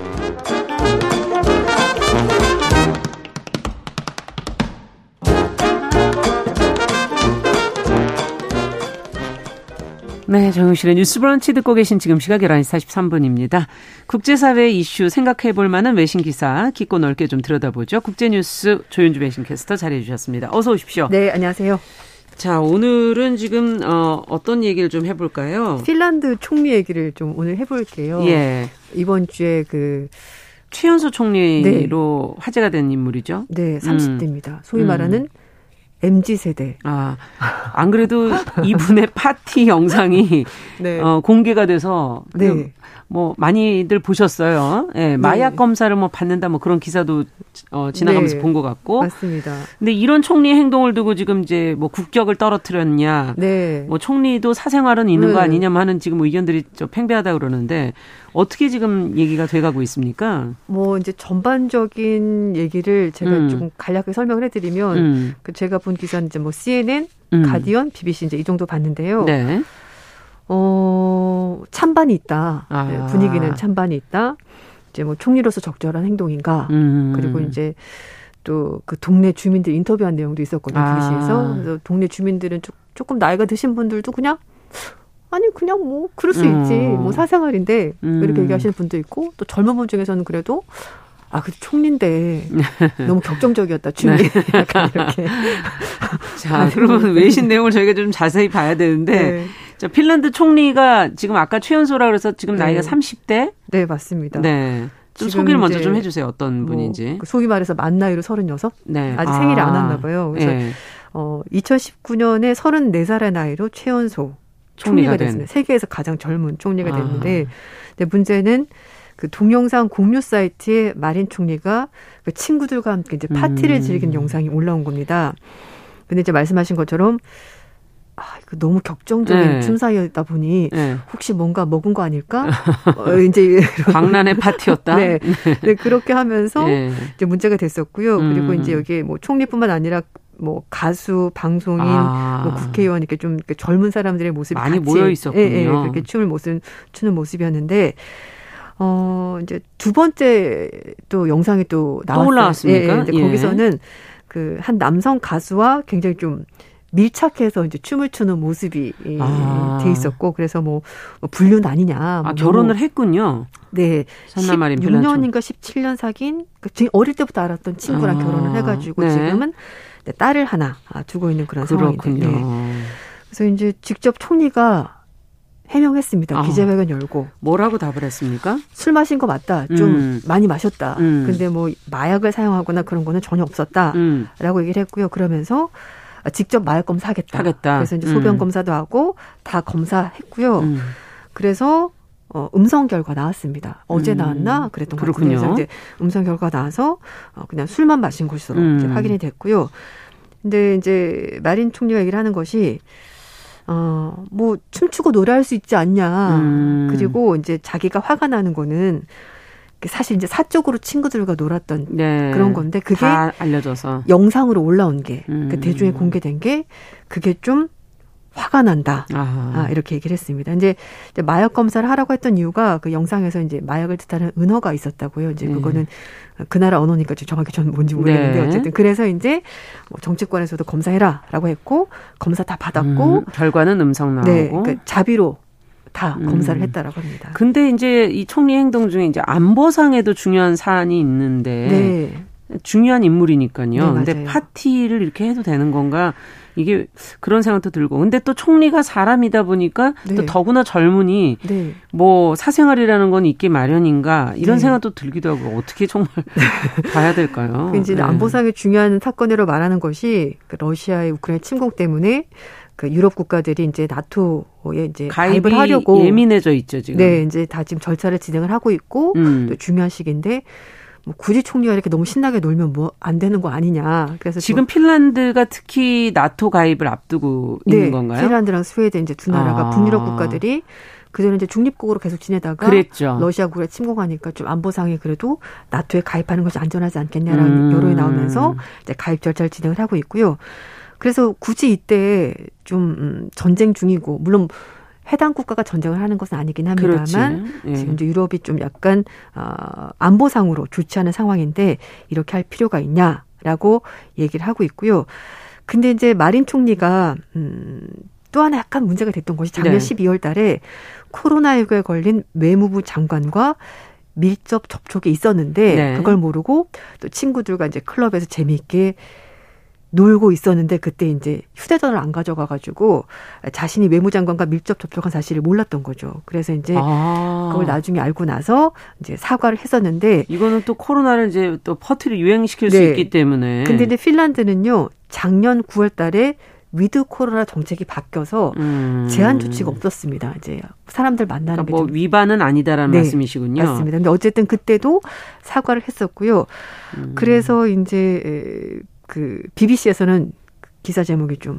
네, 정용실의 뉴스 브런치 듣고 계신 지금 시각 11시 43분입니다. 국제사회 이슈 생각해 볼 만한 외신 기사 깊고 넓게 좀 들여다보죠. 국제뉴스 조윤주 외신 캐스터 자리해 주셨습니다. 어서 오십시오. 네, 안녕하세요. 자, 오늘은 지금 어, 어떤 얘기를 좀 해볼까요? 핀란드 총리 얘기를 좀 오늘 해볼게요. 예. 이번 주에 그 최연소 총리로 네. 화제가 된 인물이죠. 네, 30대입니다. 음. 소위 말하는 음. MZ 세대. 아, 안 그래도 이분의 파티 영상이 네. 어, 공개가 돼서 네. 그, 뭐 많이들 보셨어요. 예, 네, 마약 검사를 뭐 받는다 뭐 그런 기사도 어, 지나가면서 네. 본것 같고. 맞습니다. 근데 이런 총리의 행동을 두고 지금 이제 뭐 국격을 떨어뜨렸냐, 네. 뭐 총리도 사생활은 있는 거 네. 아니냐 하는 지금 의견들이 좀 팽배하다 그러는데 어떻게 지금 얘기가 돼가고 있습니까? 뭐 이제 전반적인 얘기를 제가 음. 좀 간략하게 설명을 해드리면 음. 그 제가 본 기사는 이제 뭐 CNN, 음. 가디언, BBC 이제 이 정도 봤는데요. 네. 어 찬반이 있다. 아. 네, 분위기는 찬반이 있다. 이제 뭐 총리로서 적절한 행동인가. 음. 그리고 이제 또 그 동네 주민들 인터뷰한 내용도 있었거든요. 아. BBC에서 그래서 동네 주민들은 조금 나이가 드신 분들도 그냥 아니 그냥 뭐 그럴 수 있지 음. 뭐 사생활인데 음. 이렇게 얘기하시는 분도 있고 또 젊은 분 중에서는 그래도 아, 그 총리인데 너무 격정적이었다, 춤이. 네. 약간 이렇게. 자, 그러면 외신 내용을 저희가 좀 자세히 봐야 되는데, 네. 자, 핀란드 총리가 지금 아까 최연소라 그래서 지금 네. 나이가 30대? 네, 맞습니다. 네. 좀 소개를 먼저 좀 해주세요. 어떤 뭐 분인지. 그 소위 말해서 만 나이로 36? 네. 아직 아. 생일이 안 왔나 봐요. 그래서 네. 어, 2019년에 34살의 나이로 최연소 총리가, 총리가 됐습니다. 세계에서 가장 젊은 총리가 됐는데, 아. 근데 문제는 그 동영상 공유 사이트에 마린 총리가 그 친구들과 함께 이제 파티를 음. 즐긴 영상이 올라온 겁니다. 근데 이제 말씀하신 것처럼 아, 이거 너무 격정적인 네. 춤사위였다 보니 네. 혹시 뭔가 먹은 거 아닐까? 어, 이제 광란의 파티였다. 네. 네. 그렇게 하면서 네. 이제 문제가 됐었고요. 음. 그리고 이제 여기 뭐 총리뿐만 아니라 뭐 가수, 방송인, 아. 뭐 국회의원 이렇게 좀 이렇게 젊은 사람들의 모습이 많이 모여 있었군요. 예, 예, 그렇게 춤을 모습 추는 모습이었는데 어 이제 두 번째 또 영상이 또 나왔어요. 올라왔습니까? 예, 예. 거기서는 그 한 남성 가수와 굉장히 좀 밀착해서 이제 춤을 추는 모습이 아. 돼 있었고 그래서 뭐, 뭐 불륜 아니냐. 뭐 아, 결혼을 했군요. 네. 16년인가 17년 사귄 그 어릴 때부터 알았던 친구랑 아. 결혼을 해가지고 네. 지금은 딸을 하나 두고 있는 그런 그렇군요. 상황인데. 네. 그래서 이제 직접 총리가 해명했습니다. 아. 기자회견 열고. 뭐라고 답을 했습니까? 술 마신 거 맞다. 좀 음. 많이 마셨다. 음. 근데 뭐 마약을 사용하거나 그런 거는 전혀 없었다. 음. 라고 얘기를 했고요. 그러면서 직접 마약 검사하겠다. 하겠다. 그래서 이제 소변 음. 검사도 하고 다 검사했고요. 음. 그래서 어, 음성 결과 나왔습니다. 어제 음. 나왔나 그랬던 것 같은데 그래서 이제 음성 결과 나와서 어, 그냥 술만 마신 것으로 음. 이제 확인이 됐고요. 근데 이제 마린 총리가 얘기를 하는 것이 어, 뭐 춤추고 노래할 수 있지 않냐. 음. 그리고 이제 자기가 화가 나는 거는 사실 이제 사적으로 친구들과 놀았던 네. 그런 건데 그게 알려져서 영상으로 올라온 게 음. 그 대중에 공개된 게 그게 좀 화가 난다. 아, 이렇게 얘기를 했습니다. 이제, 이제 마약 검사를 하라고 했던 이유가 그 영상에서 이제 마약을 뜻하는 은어가 있었다고요. 이제 네. 그거는 그 나라 언어니까 정확히 저는 뭔지 모르겠는데 네. 어쨌든 그래서 이제 뭐 정치권에서도 검사해라라고 했고 검사 다 받았고 음, 결과는 음성 나오고 네, 그러니까 자비로 다 음. 검사를 했다라고 합니다. 근데 이제 이 총리 행동 중에 이제 안보상에도 중요한 사안이 있는데 네. 중요한 인물이니까요. 네, 근데 파티를 이렇게 해도 되는 건가? 이게 그런 생각도 들고. 근데 또 총리가 사람이다 보니까 네. 또 더구나 젊은이 네. 뭐 사생활이라는 건 있기 마련인가 이런 네. 생각도 들기도 하고 어떻게 정말 봐야 될까요? 그 이제 네. 안보상의 중요한 사건으로 말하는 것이 그 러시아의 우크라이나 침공 때문에 그 유럽 국가들이 이제 나토에 이제 가입을 하려고 예민해져 있죠 지금. 네, 이제 다 지금 절차를 진행을 하고 있고 음. 또 중요한 시기인데 뭐 굳이 총리가 이렇게 너무 신나게 놀면 뭐 안 되는 거 아니냐. 그래서 지금 핀란드가 특히 나토 가입을 앞두고 네, 있는 건가요? 핀란드랑 스웨덴 이제 두 나라가 아. 북유럽 국가들이 그전에 이제 중립국으로 계속 지내다가 그랬죠. 러시아국에 침공하니까 좀 안보상에 그래도 나토에 가입하는 것이 안전하지 않겠냐라는 음. 여론이 나오면서 이제 가입 절차를 진행을 하고 있고요. 그래서 굳이 이때 좀 음, 전쟁 중이고 물론 해당 국가가 전쟁을 하는 것은 아니긴 합니다만 예. 지금 이제 유럽이 좀 약간 어, 안보상으로 좋지 않은 상황인데 이렇게 할 필요가 있냐라고 얘기를 하고 있고요. 근데 이제 마린 총리가 음, 또 하나 약간 문제가 됐던 것이 작년 네. 12월 달에 코로나19에 걸린 외무부 장관과 밀접 접촉이 있었는데 네. 그걸 모르고 또 친구들과 이제 클럽에서 재미있게 놀고 있었는데 그때 이제 휴대전화를 안 가져가 가지고 자신이 외무장관과 밀접 접촉한 사실을 몰랐던 거죠. 그래서 이제 아. 그걸 나중에 알고 나서 이제 사과를 했었는데 이거는 또 코로나를 이제 또 퍼트를 유행시킬 네. 수 있기 때문에. 근데 이제 핀란드는요. 작년 9월 달에 위드 코로나 정책이 바뀌어서 음. 제한 조치가 없었습니다. 이제 사람들 만나는 그러니까 게 뭐 위반은 아니다라는 네, 말씀이시군요. 맞습니다. 근데 어쨌든 그때도 사과를 했었고요. 음. 그래서 이제 그 BBC에서는 기사 제목이 좀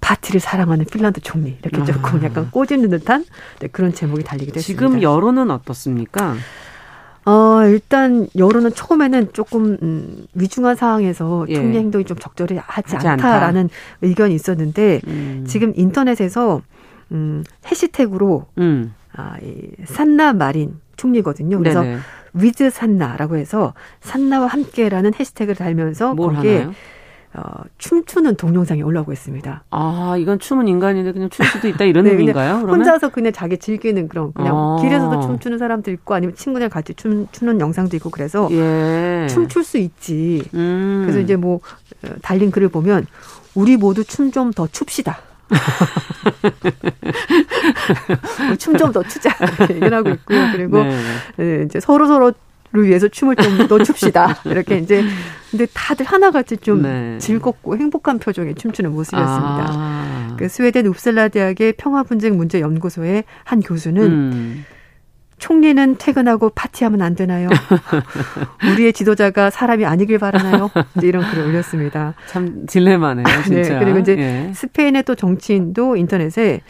파티를 사랑하는 핀란드 총리 이렇게 조금 아. 약간 꼬집는 듯한 네, 그런 제목이 달리기도 했습니다. 지금 여론은 어떻습니까? 어, 일단 여론은 처음에는 조금 음, 위중한 상황에서 예. 총리 행동이 좀 적절하지 하지 않다라는 않다. 의견이 있었는데 음. 지금 인터넷에서 음, 해시태그로 음. 아, 이 산나 마린 총리거든요. 그래서 네네. 위즈 산나라고 해서 산나와 함께라는 해시태그를 달면서 거기에 하나요? 어, 춤추는 동영상이 올라오고 있습니다. 아, 이건 춤은 인간인데 그냥 출 수도 있다 이런 네, 의미인가요? 그러면? 혼자서 그냥 자기 즐기는 그런 그냥 아. 길에서도 춤추는 사람도 있고 아니면 친구들 같이 춤 추는 영상도 있고 그래서 예. 춤출 수 있지. 음. 그래서 이제 뭐 어, 달린 글을 보면 우리 모두 춤 좀 더 춥시다. 춤 좀 더 추자 얘기를 하고 있고요. 그리고 네. 네, 이제 서로 서로 를 위해서 춤을 좀 더 춥시다. 이렇게 이제 근데 다들 하나같이 좀 네. 즐겁고 행복한 표정의 춤추는 모습이었습니다. 아. 그 스웨덴 웁셀라 대학의 평화 분쟁 문제 연구소의 한 교수는 음. 총리는 퇴근하고 파티하면 안 되나요? 우리의 지도자가 사람이 아니길 바라나요? 이런 글을 올렸습니다. 참 딜레마네요, 네, 진짜. 네, 그리고 이제 예. 스페인의 또 정치인도 인터넷에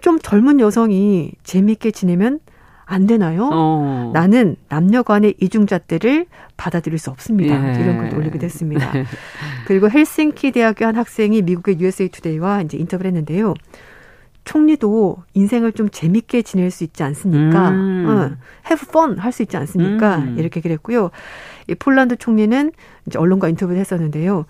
좀 젊은 여성이 재미있게 지내면 안 되나요? 어. 나는 남녀 간의 이중잣대를 받아들일 수 없습니다. 예. 이런 글도 올리기도 했습니다. 네. 그리고 헬싱키 대학교 한 학생이 미국의 USA 투데이와 이제 인터뷰를 했는데요. 총리도 인생을 좀 재밌게 지낼 수 있지 않습니까? 음. 어, have fun 할 수 있지 않습니까? 음. 이렇게 그랬고요. 이 폴란드 총리는 이제 언론과 인터뷰를 했었는데요.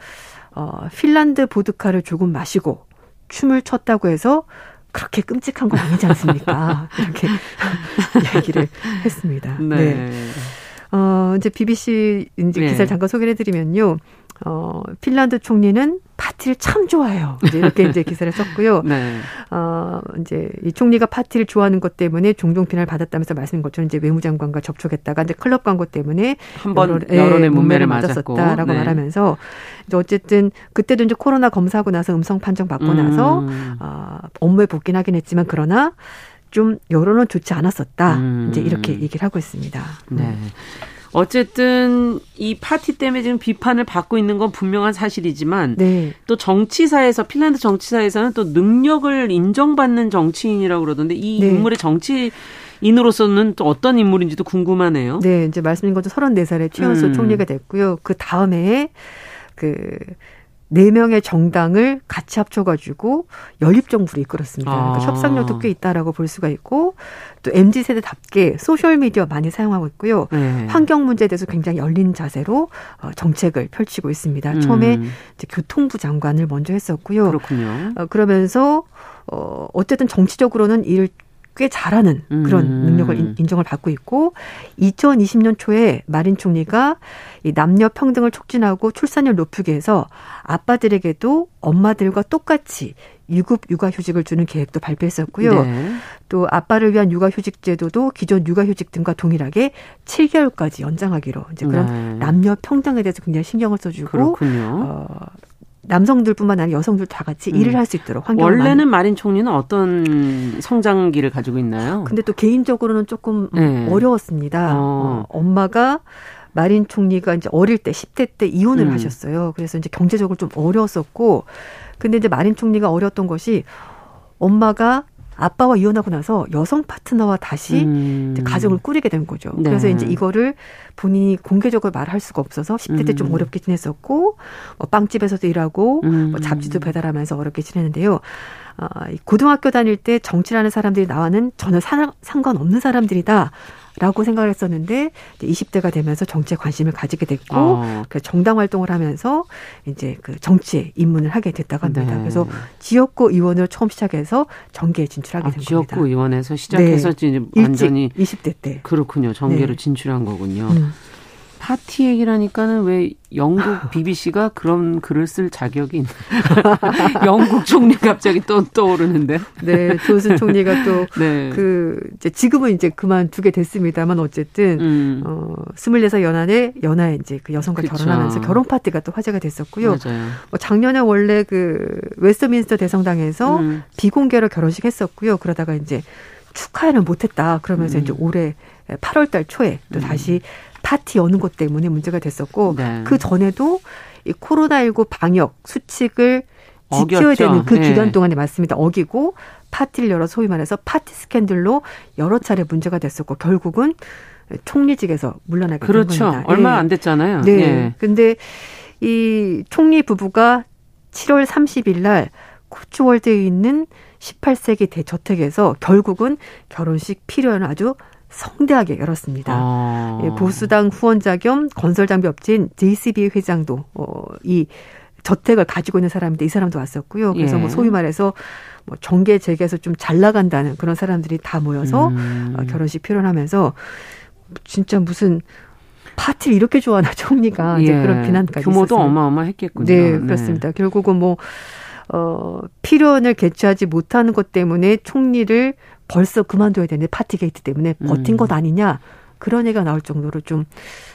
어, 핀란드 보드카를 조금 마시고 춤을 췄다고 해서 그렇게 끔찍한 건 아니지 않습니까? 이렇게 얘기를 했습니다. 네. 네. 어, 이제 BBC 이제 네. 기사를 잠깐 소개를 해드리면요. 어, 핀란드 총리는 파티를 참 좋아해요. 이제 이렇게 이제 기사를 썼고요. 네. 어, 이제 이 총리가 파티를 좋아하는 것 때문에 종종 비난을 받았다면서 말씀인 것처럼 이제 외무장관과 접촉했다가 이제 클럽 광고 때문에 한번 여론, 예, 여론의 문매를 맞았었다라고 네. 말하면서 이제 어쨌든 그때도 이제 코로나 검사하고 나서 음성 판정 받고 음. 나서 어, 업무에 복귀 하긴 했지만 그러나 좀 여론은 좋지 않았었다. 음. 이제 이렇게 얘기를 하고 있습니다. 네. 음. 어쨌든 이 파티 때문에 지금 비판을 받고 있는 건 분명한 사실이지만 네. 또 정치사에서 핀란드 정치사에서는 또 능력을 인정받는 정치인이라고 그러던데 이 네. 인물의 정치 인으로서는 또 어떤 인물인지도 궁금하네요. 네, 이제 말씀드린 것도 34살에 최연소 음. 총리가 됐고요. 그 다음에 그 네 명의 정당을 같이 합쳐가지고 연립 정부를 이끌었습니다. 그러니까 아. 협상력도 꽤 있다라고 볼 수가 있고 또 MZ 세대답게 소셜 미디어 많이 사용하고 있고요. 네. 환경 문제에 대해서 굉장히 열린 자세로 어, 정책을 펼치고 있습니다. 음. 처음에 이제 교통부 장관을 먼저 했었고요. 그렇군요. 어, 그러면서 어 어쨌든 정치적으로는 일을 꽤 잘하는 그런 음. 능력을 인정을 받고 있고 2020년 초에 마린 총리가 이 남녀 평등을 촉진하고 출산율 높이기 위해서 아빠들에게도 엄마들과 똑같이 유급 육아휴직을 주는 계획도 발표했었고요. 네. 또 아빠를 위한 육아휴직 제도도 기존 육아휴직 등과 동일하게 7개월까지 연장하기로 이제 그런 네. 남녀 평등에 대해서 굉장히 신경을 써주고 그렇군요. 어, 남성들뿐만 아니라 여성들 다 같이 음. 일을 할 수 있도록 환경 원래는 마린 총리는 어떤 성장기를 가지고 있나요? 근데 또 개인적으로는 조금 네. 어려웠습니다. 어. 어, 엄마가 마린 총리가 이제 어릴 때 10대 때 이혼을 음. 하셨어요. 그래서 이제 경제적으로 좀 어려웠었고 근데 이제 마린 총리가 어려웠던 것이 엄마가 아빠와 이혼하고 나서 여성 파트너와 다시 음. 가정을 꾸리게 된 거죠. 네. 그래서 이제 이거를 본인이 공개적으로 말할 수가 없어서 10대 때좀 음. 어렵게 지냈었고 뭐 빵집에서도 일하고 음. 뭐 잡지도 배달하면서 어렵게 지냈는데요. 어, 고등학교 다닐 때 정치라는 사람들이 나와는 전혀 상관없는 사람들이다. 라고 생각을 했었는데 이제 20대가 되면서 정치에 관심을 가지게 됐고 어. 그 정당 활동을 하면서 이제 그 정치에 입문을 하게 됐다고 합니다. 네. 그래서 지역구 의원을 처음 시작해서 정계에 진출하게 아, 된 지역구 겁니다. 지역구 의원에서 시작해서 네. 이제 완전히 20대 때 그렇군요. 정계로 네. 진출한 거군요. 음. 파티 얘기라니까는 왜 영국 BBC가 그런 글을 쓸 자격이 있나? 영국 총리 갑자기 또 떠오르는데. 네, 존슨 총리가 또 그 네. 이제 지금은 이제 그만두게 됐습니다만 어쨌든 음. 어 24살 연하에 연하에 이제 그 여성과 그쵸. 결혼하면서 결혼 파티가 또 화제가 됐었고요. 맞아요. 뭐 작년에 원래 그 웨스트민스터 대성당에서 음. 비공개로 결혼식 했었고요. 그러다가 이제 축하회는 못했다. 그러면서 음. 이제 올해 8월 달 초에 또 음. 다시 파티 여는 것 때문에 문제가 됐었고 네. 그 전에도 이 코로나19 방역 수칙을 지켜야 어겼죠. 되는 그 네. 기간 동안에 맞습니다. 어기고 파티를 열어 소위 말해서 파티 스캔들로 여러 차례 문제가 됐었고 결국은 총리직에서 물러나게 그렇죠. 된 겁니다. 얼마 예. 안 됐잖아요. 네. 네. 근데 이 총리 부부가 7월 30일 날 코츠월드에 있는 18세기 대저택에서 결국은 결혼식 필요한 아주 성대하게 열었습니다. 아. 예, 보수당 후원자 겸 건설장비 업체인 JCB 회장도 어, 이 저택을 가지고 있는 사람인데 이 사람도 왔었고요. 그래서 뭐 예. 뭐 소위 말해서 뭐 정계 재계에서 좀 잘 나간다는 그런 사람들이 다 모여서 음. 어, 결혼식 표현하면서 진짜 무슨 파티를 이렇게 좋아하나 총리가 예. 이제 그런 비난까지 규모도 있었어요. 어마어마했겠군요. 네, 네, 그렇습니다. 결국은 뭐 어, 필요원을 개최하지 못하는 것 때문에 총리를 벌써 그만둬야 되는데 파티 게이트 때문에 버틴 음. 것 아니냐. 그런 얘기가 나올 정도로 좀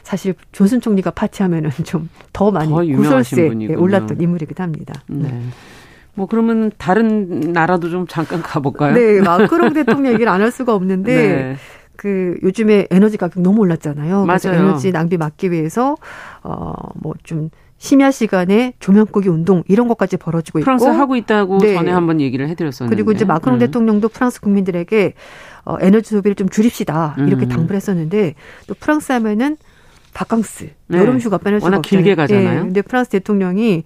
사실 존슨 총리가 파티하면은 좀 더 많이 더 구설수에 올랐던 인물이기도 합니다. 네. 네. 뭐 그러면 다른 나라도 좀 잠깐 가볼까요? 네, 마크롱 대통령 얘기를 안 할 수가 없는데 네. 그 요즘에 에너지 가격 너무 올랐잖아요. 맞아요. 에너지 낭비 막기 위해서 어뭐 좀 심야 시간에 조명끄기 운동 이런 것까지 벌어지고 있고 프랑스 하고 있다고 네. 전에 한번 얘기를 해드렸었는데 그리고 이제 마크롱 음. 대통령도 프랑스 국민들에게 어, 에너지 소비를 좀 줄입시다 이렇게 음. 당부를 했었는데 또 프랑스 하면은 바캉스 네. 여름 휴가 빼낼 수가 없잖아요. 길게 가잖아요. 네. 근데 프랑스 대통령이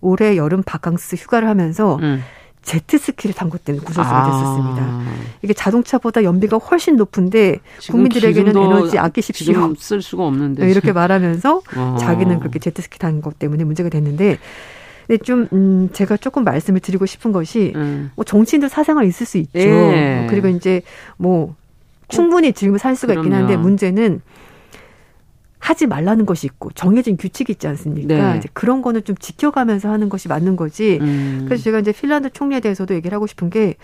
올해 여름 바캉스 휴가를 하면서 음. 제트스키를 탄 것 때문에 구설수가 아. 됐었습니다. 이게 자동차보다 연비가 훨씬 높은데 국민들에게는 에너지 아끼십시오. 쓸 수가 없는데 네, 이렇게 말하면서 아. 자기는 그렇게 제트스키 탄 것 때문에 문제가 됐는데 근데 좀 음, 제가 조금 말씀을 드리고 싶은 것이 음. 뭐 정치인들 사생활 있을 수 있죠. 예. 그리고 이제 뭐 충분히 지금 살 수가 그럼요. 있긴 한데 문제는 하지 말라는 것이 있고 정해진 규칙이 있지 않습니까? 네. 이제 그런 거는 좀 지켜가면서 하는 것이 맞는 거지. 음. 그래서 제가 이제 핀란드 총리에 대해서도 얘기를 하고 싶은 게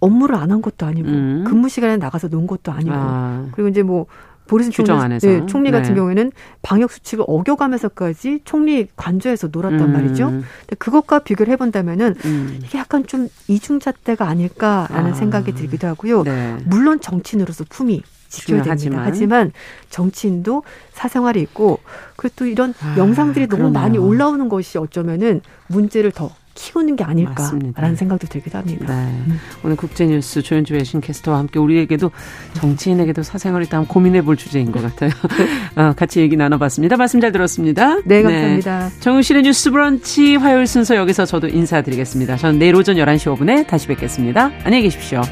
업무를 안 한 것도 아니고 음. 근무 시간에 나가서 논 것도 아니고 아. 그리고 이제 뭐 보리스 총리, 네, 총리 같은 네. 경우에는 방역 수칙을 어겨가면서까지 총리 관저에서 놀았단 음. 말이죠. 근데 그것과 비교를 해본다면은 음. 이게 약간 좀 이중잣대가 아닐까라는 아. 생각이 들기도 하고요. 네. 물론 정치인으로서 품위 지켜야 됩니다. 하지만. 하지만 정치인도 사생활이 있고 그리고 또 이런 아, 영상들이 너무 그러네요. 많이 올라오는 것이 어쩌면은 문제를 더 키우는 게 아닐까라는 맞습니다. 생각도 들기도 합니다. 네. 음. 오늘 국제뉴스 조현주 외신캐스터와 함께 우리에게도 정치인에게도 사생활이 있다면 고민해 볼 주제인 것 같아요. 어, 같이 얘기 나눠봤습니다. 말씀 잘 들었습니다. 네, 감사합니다. 네. 정우실의 뉴스 브런치 화요일 순서 여기서 저도 인사드리겠습니다. 저는 내일 오전 11시 5분에 다시 뵙겠습니다. 안녕히 계십시오.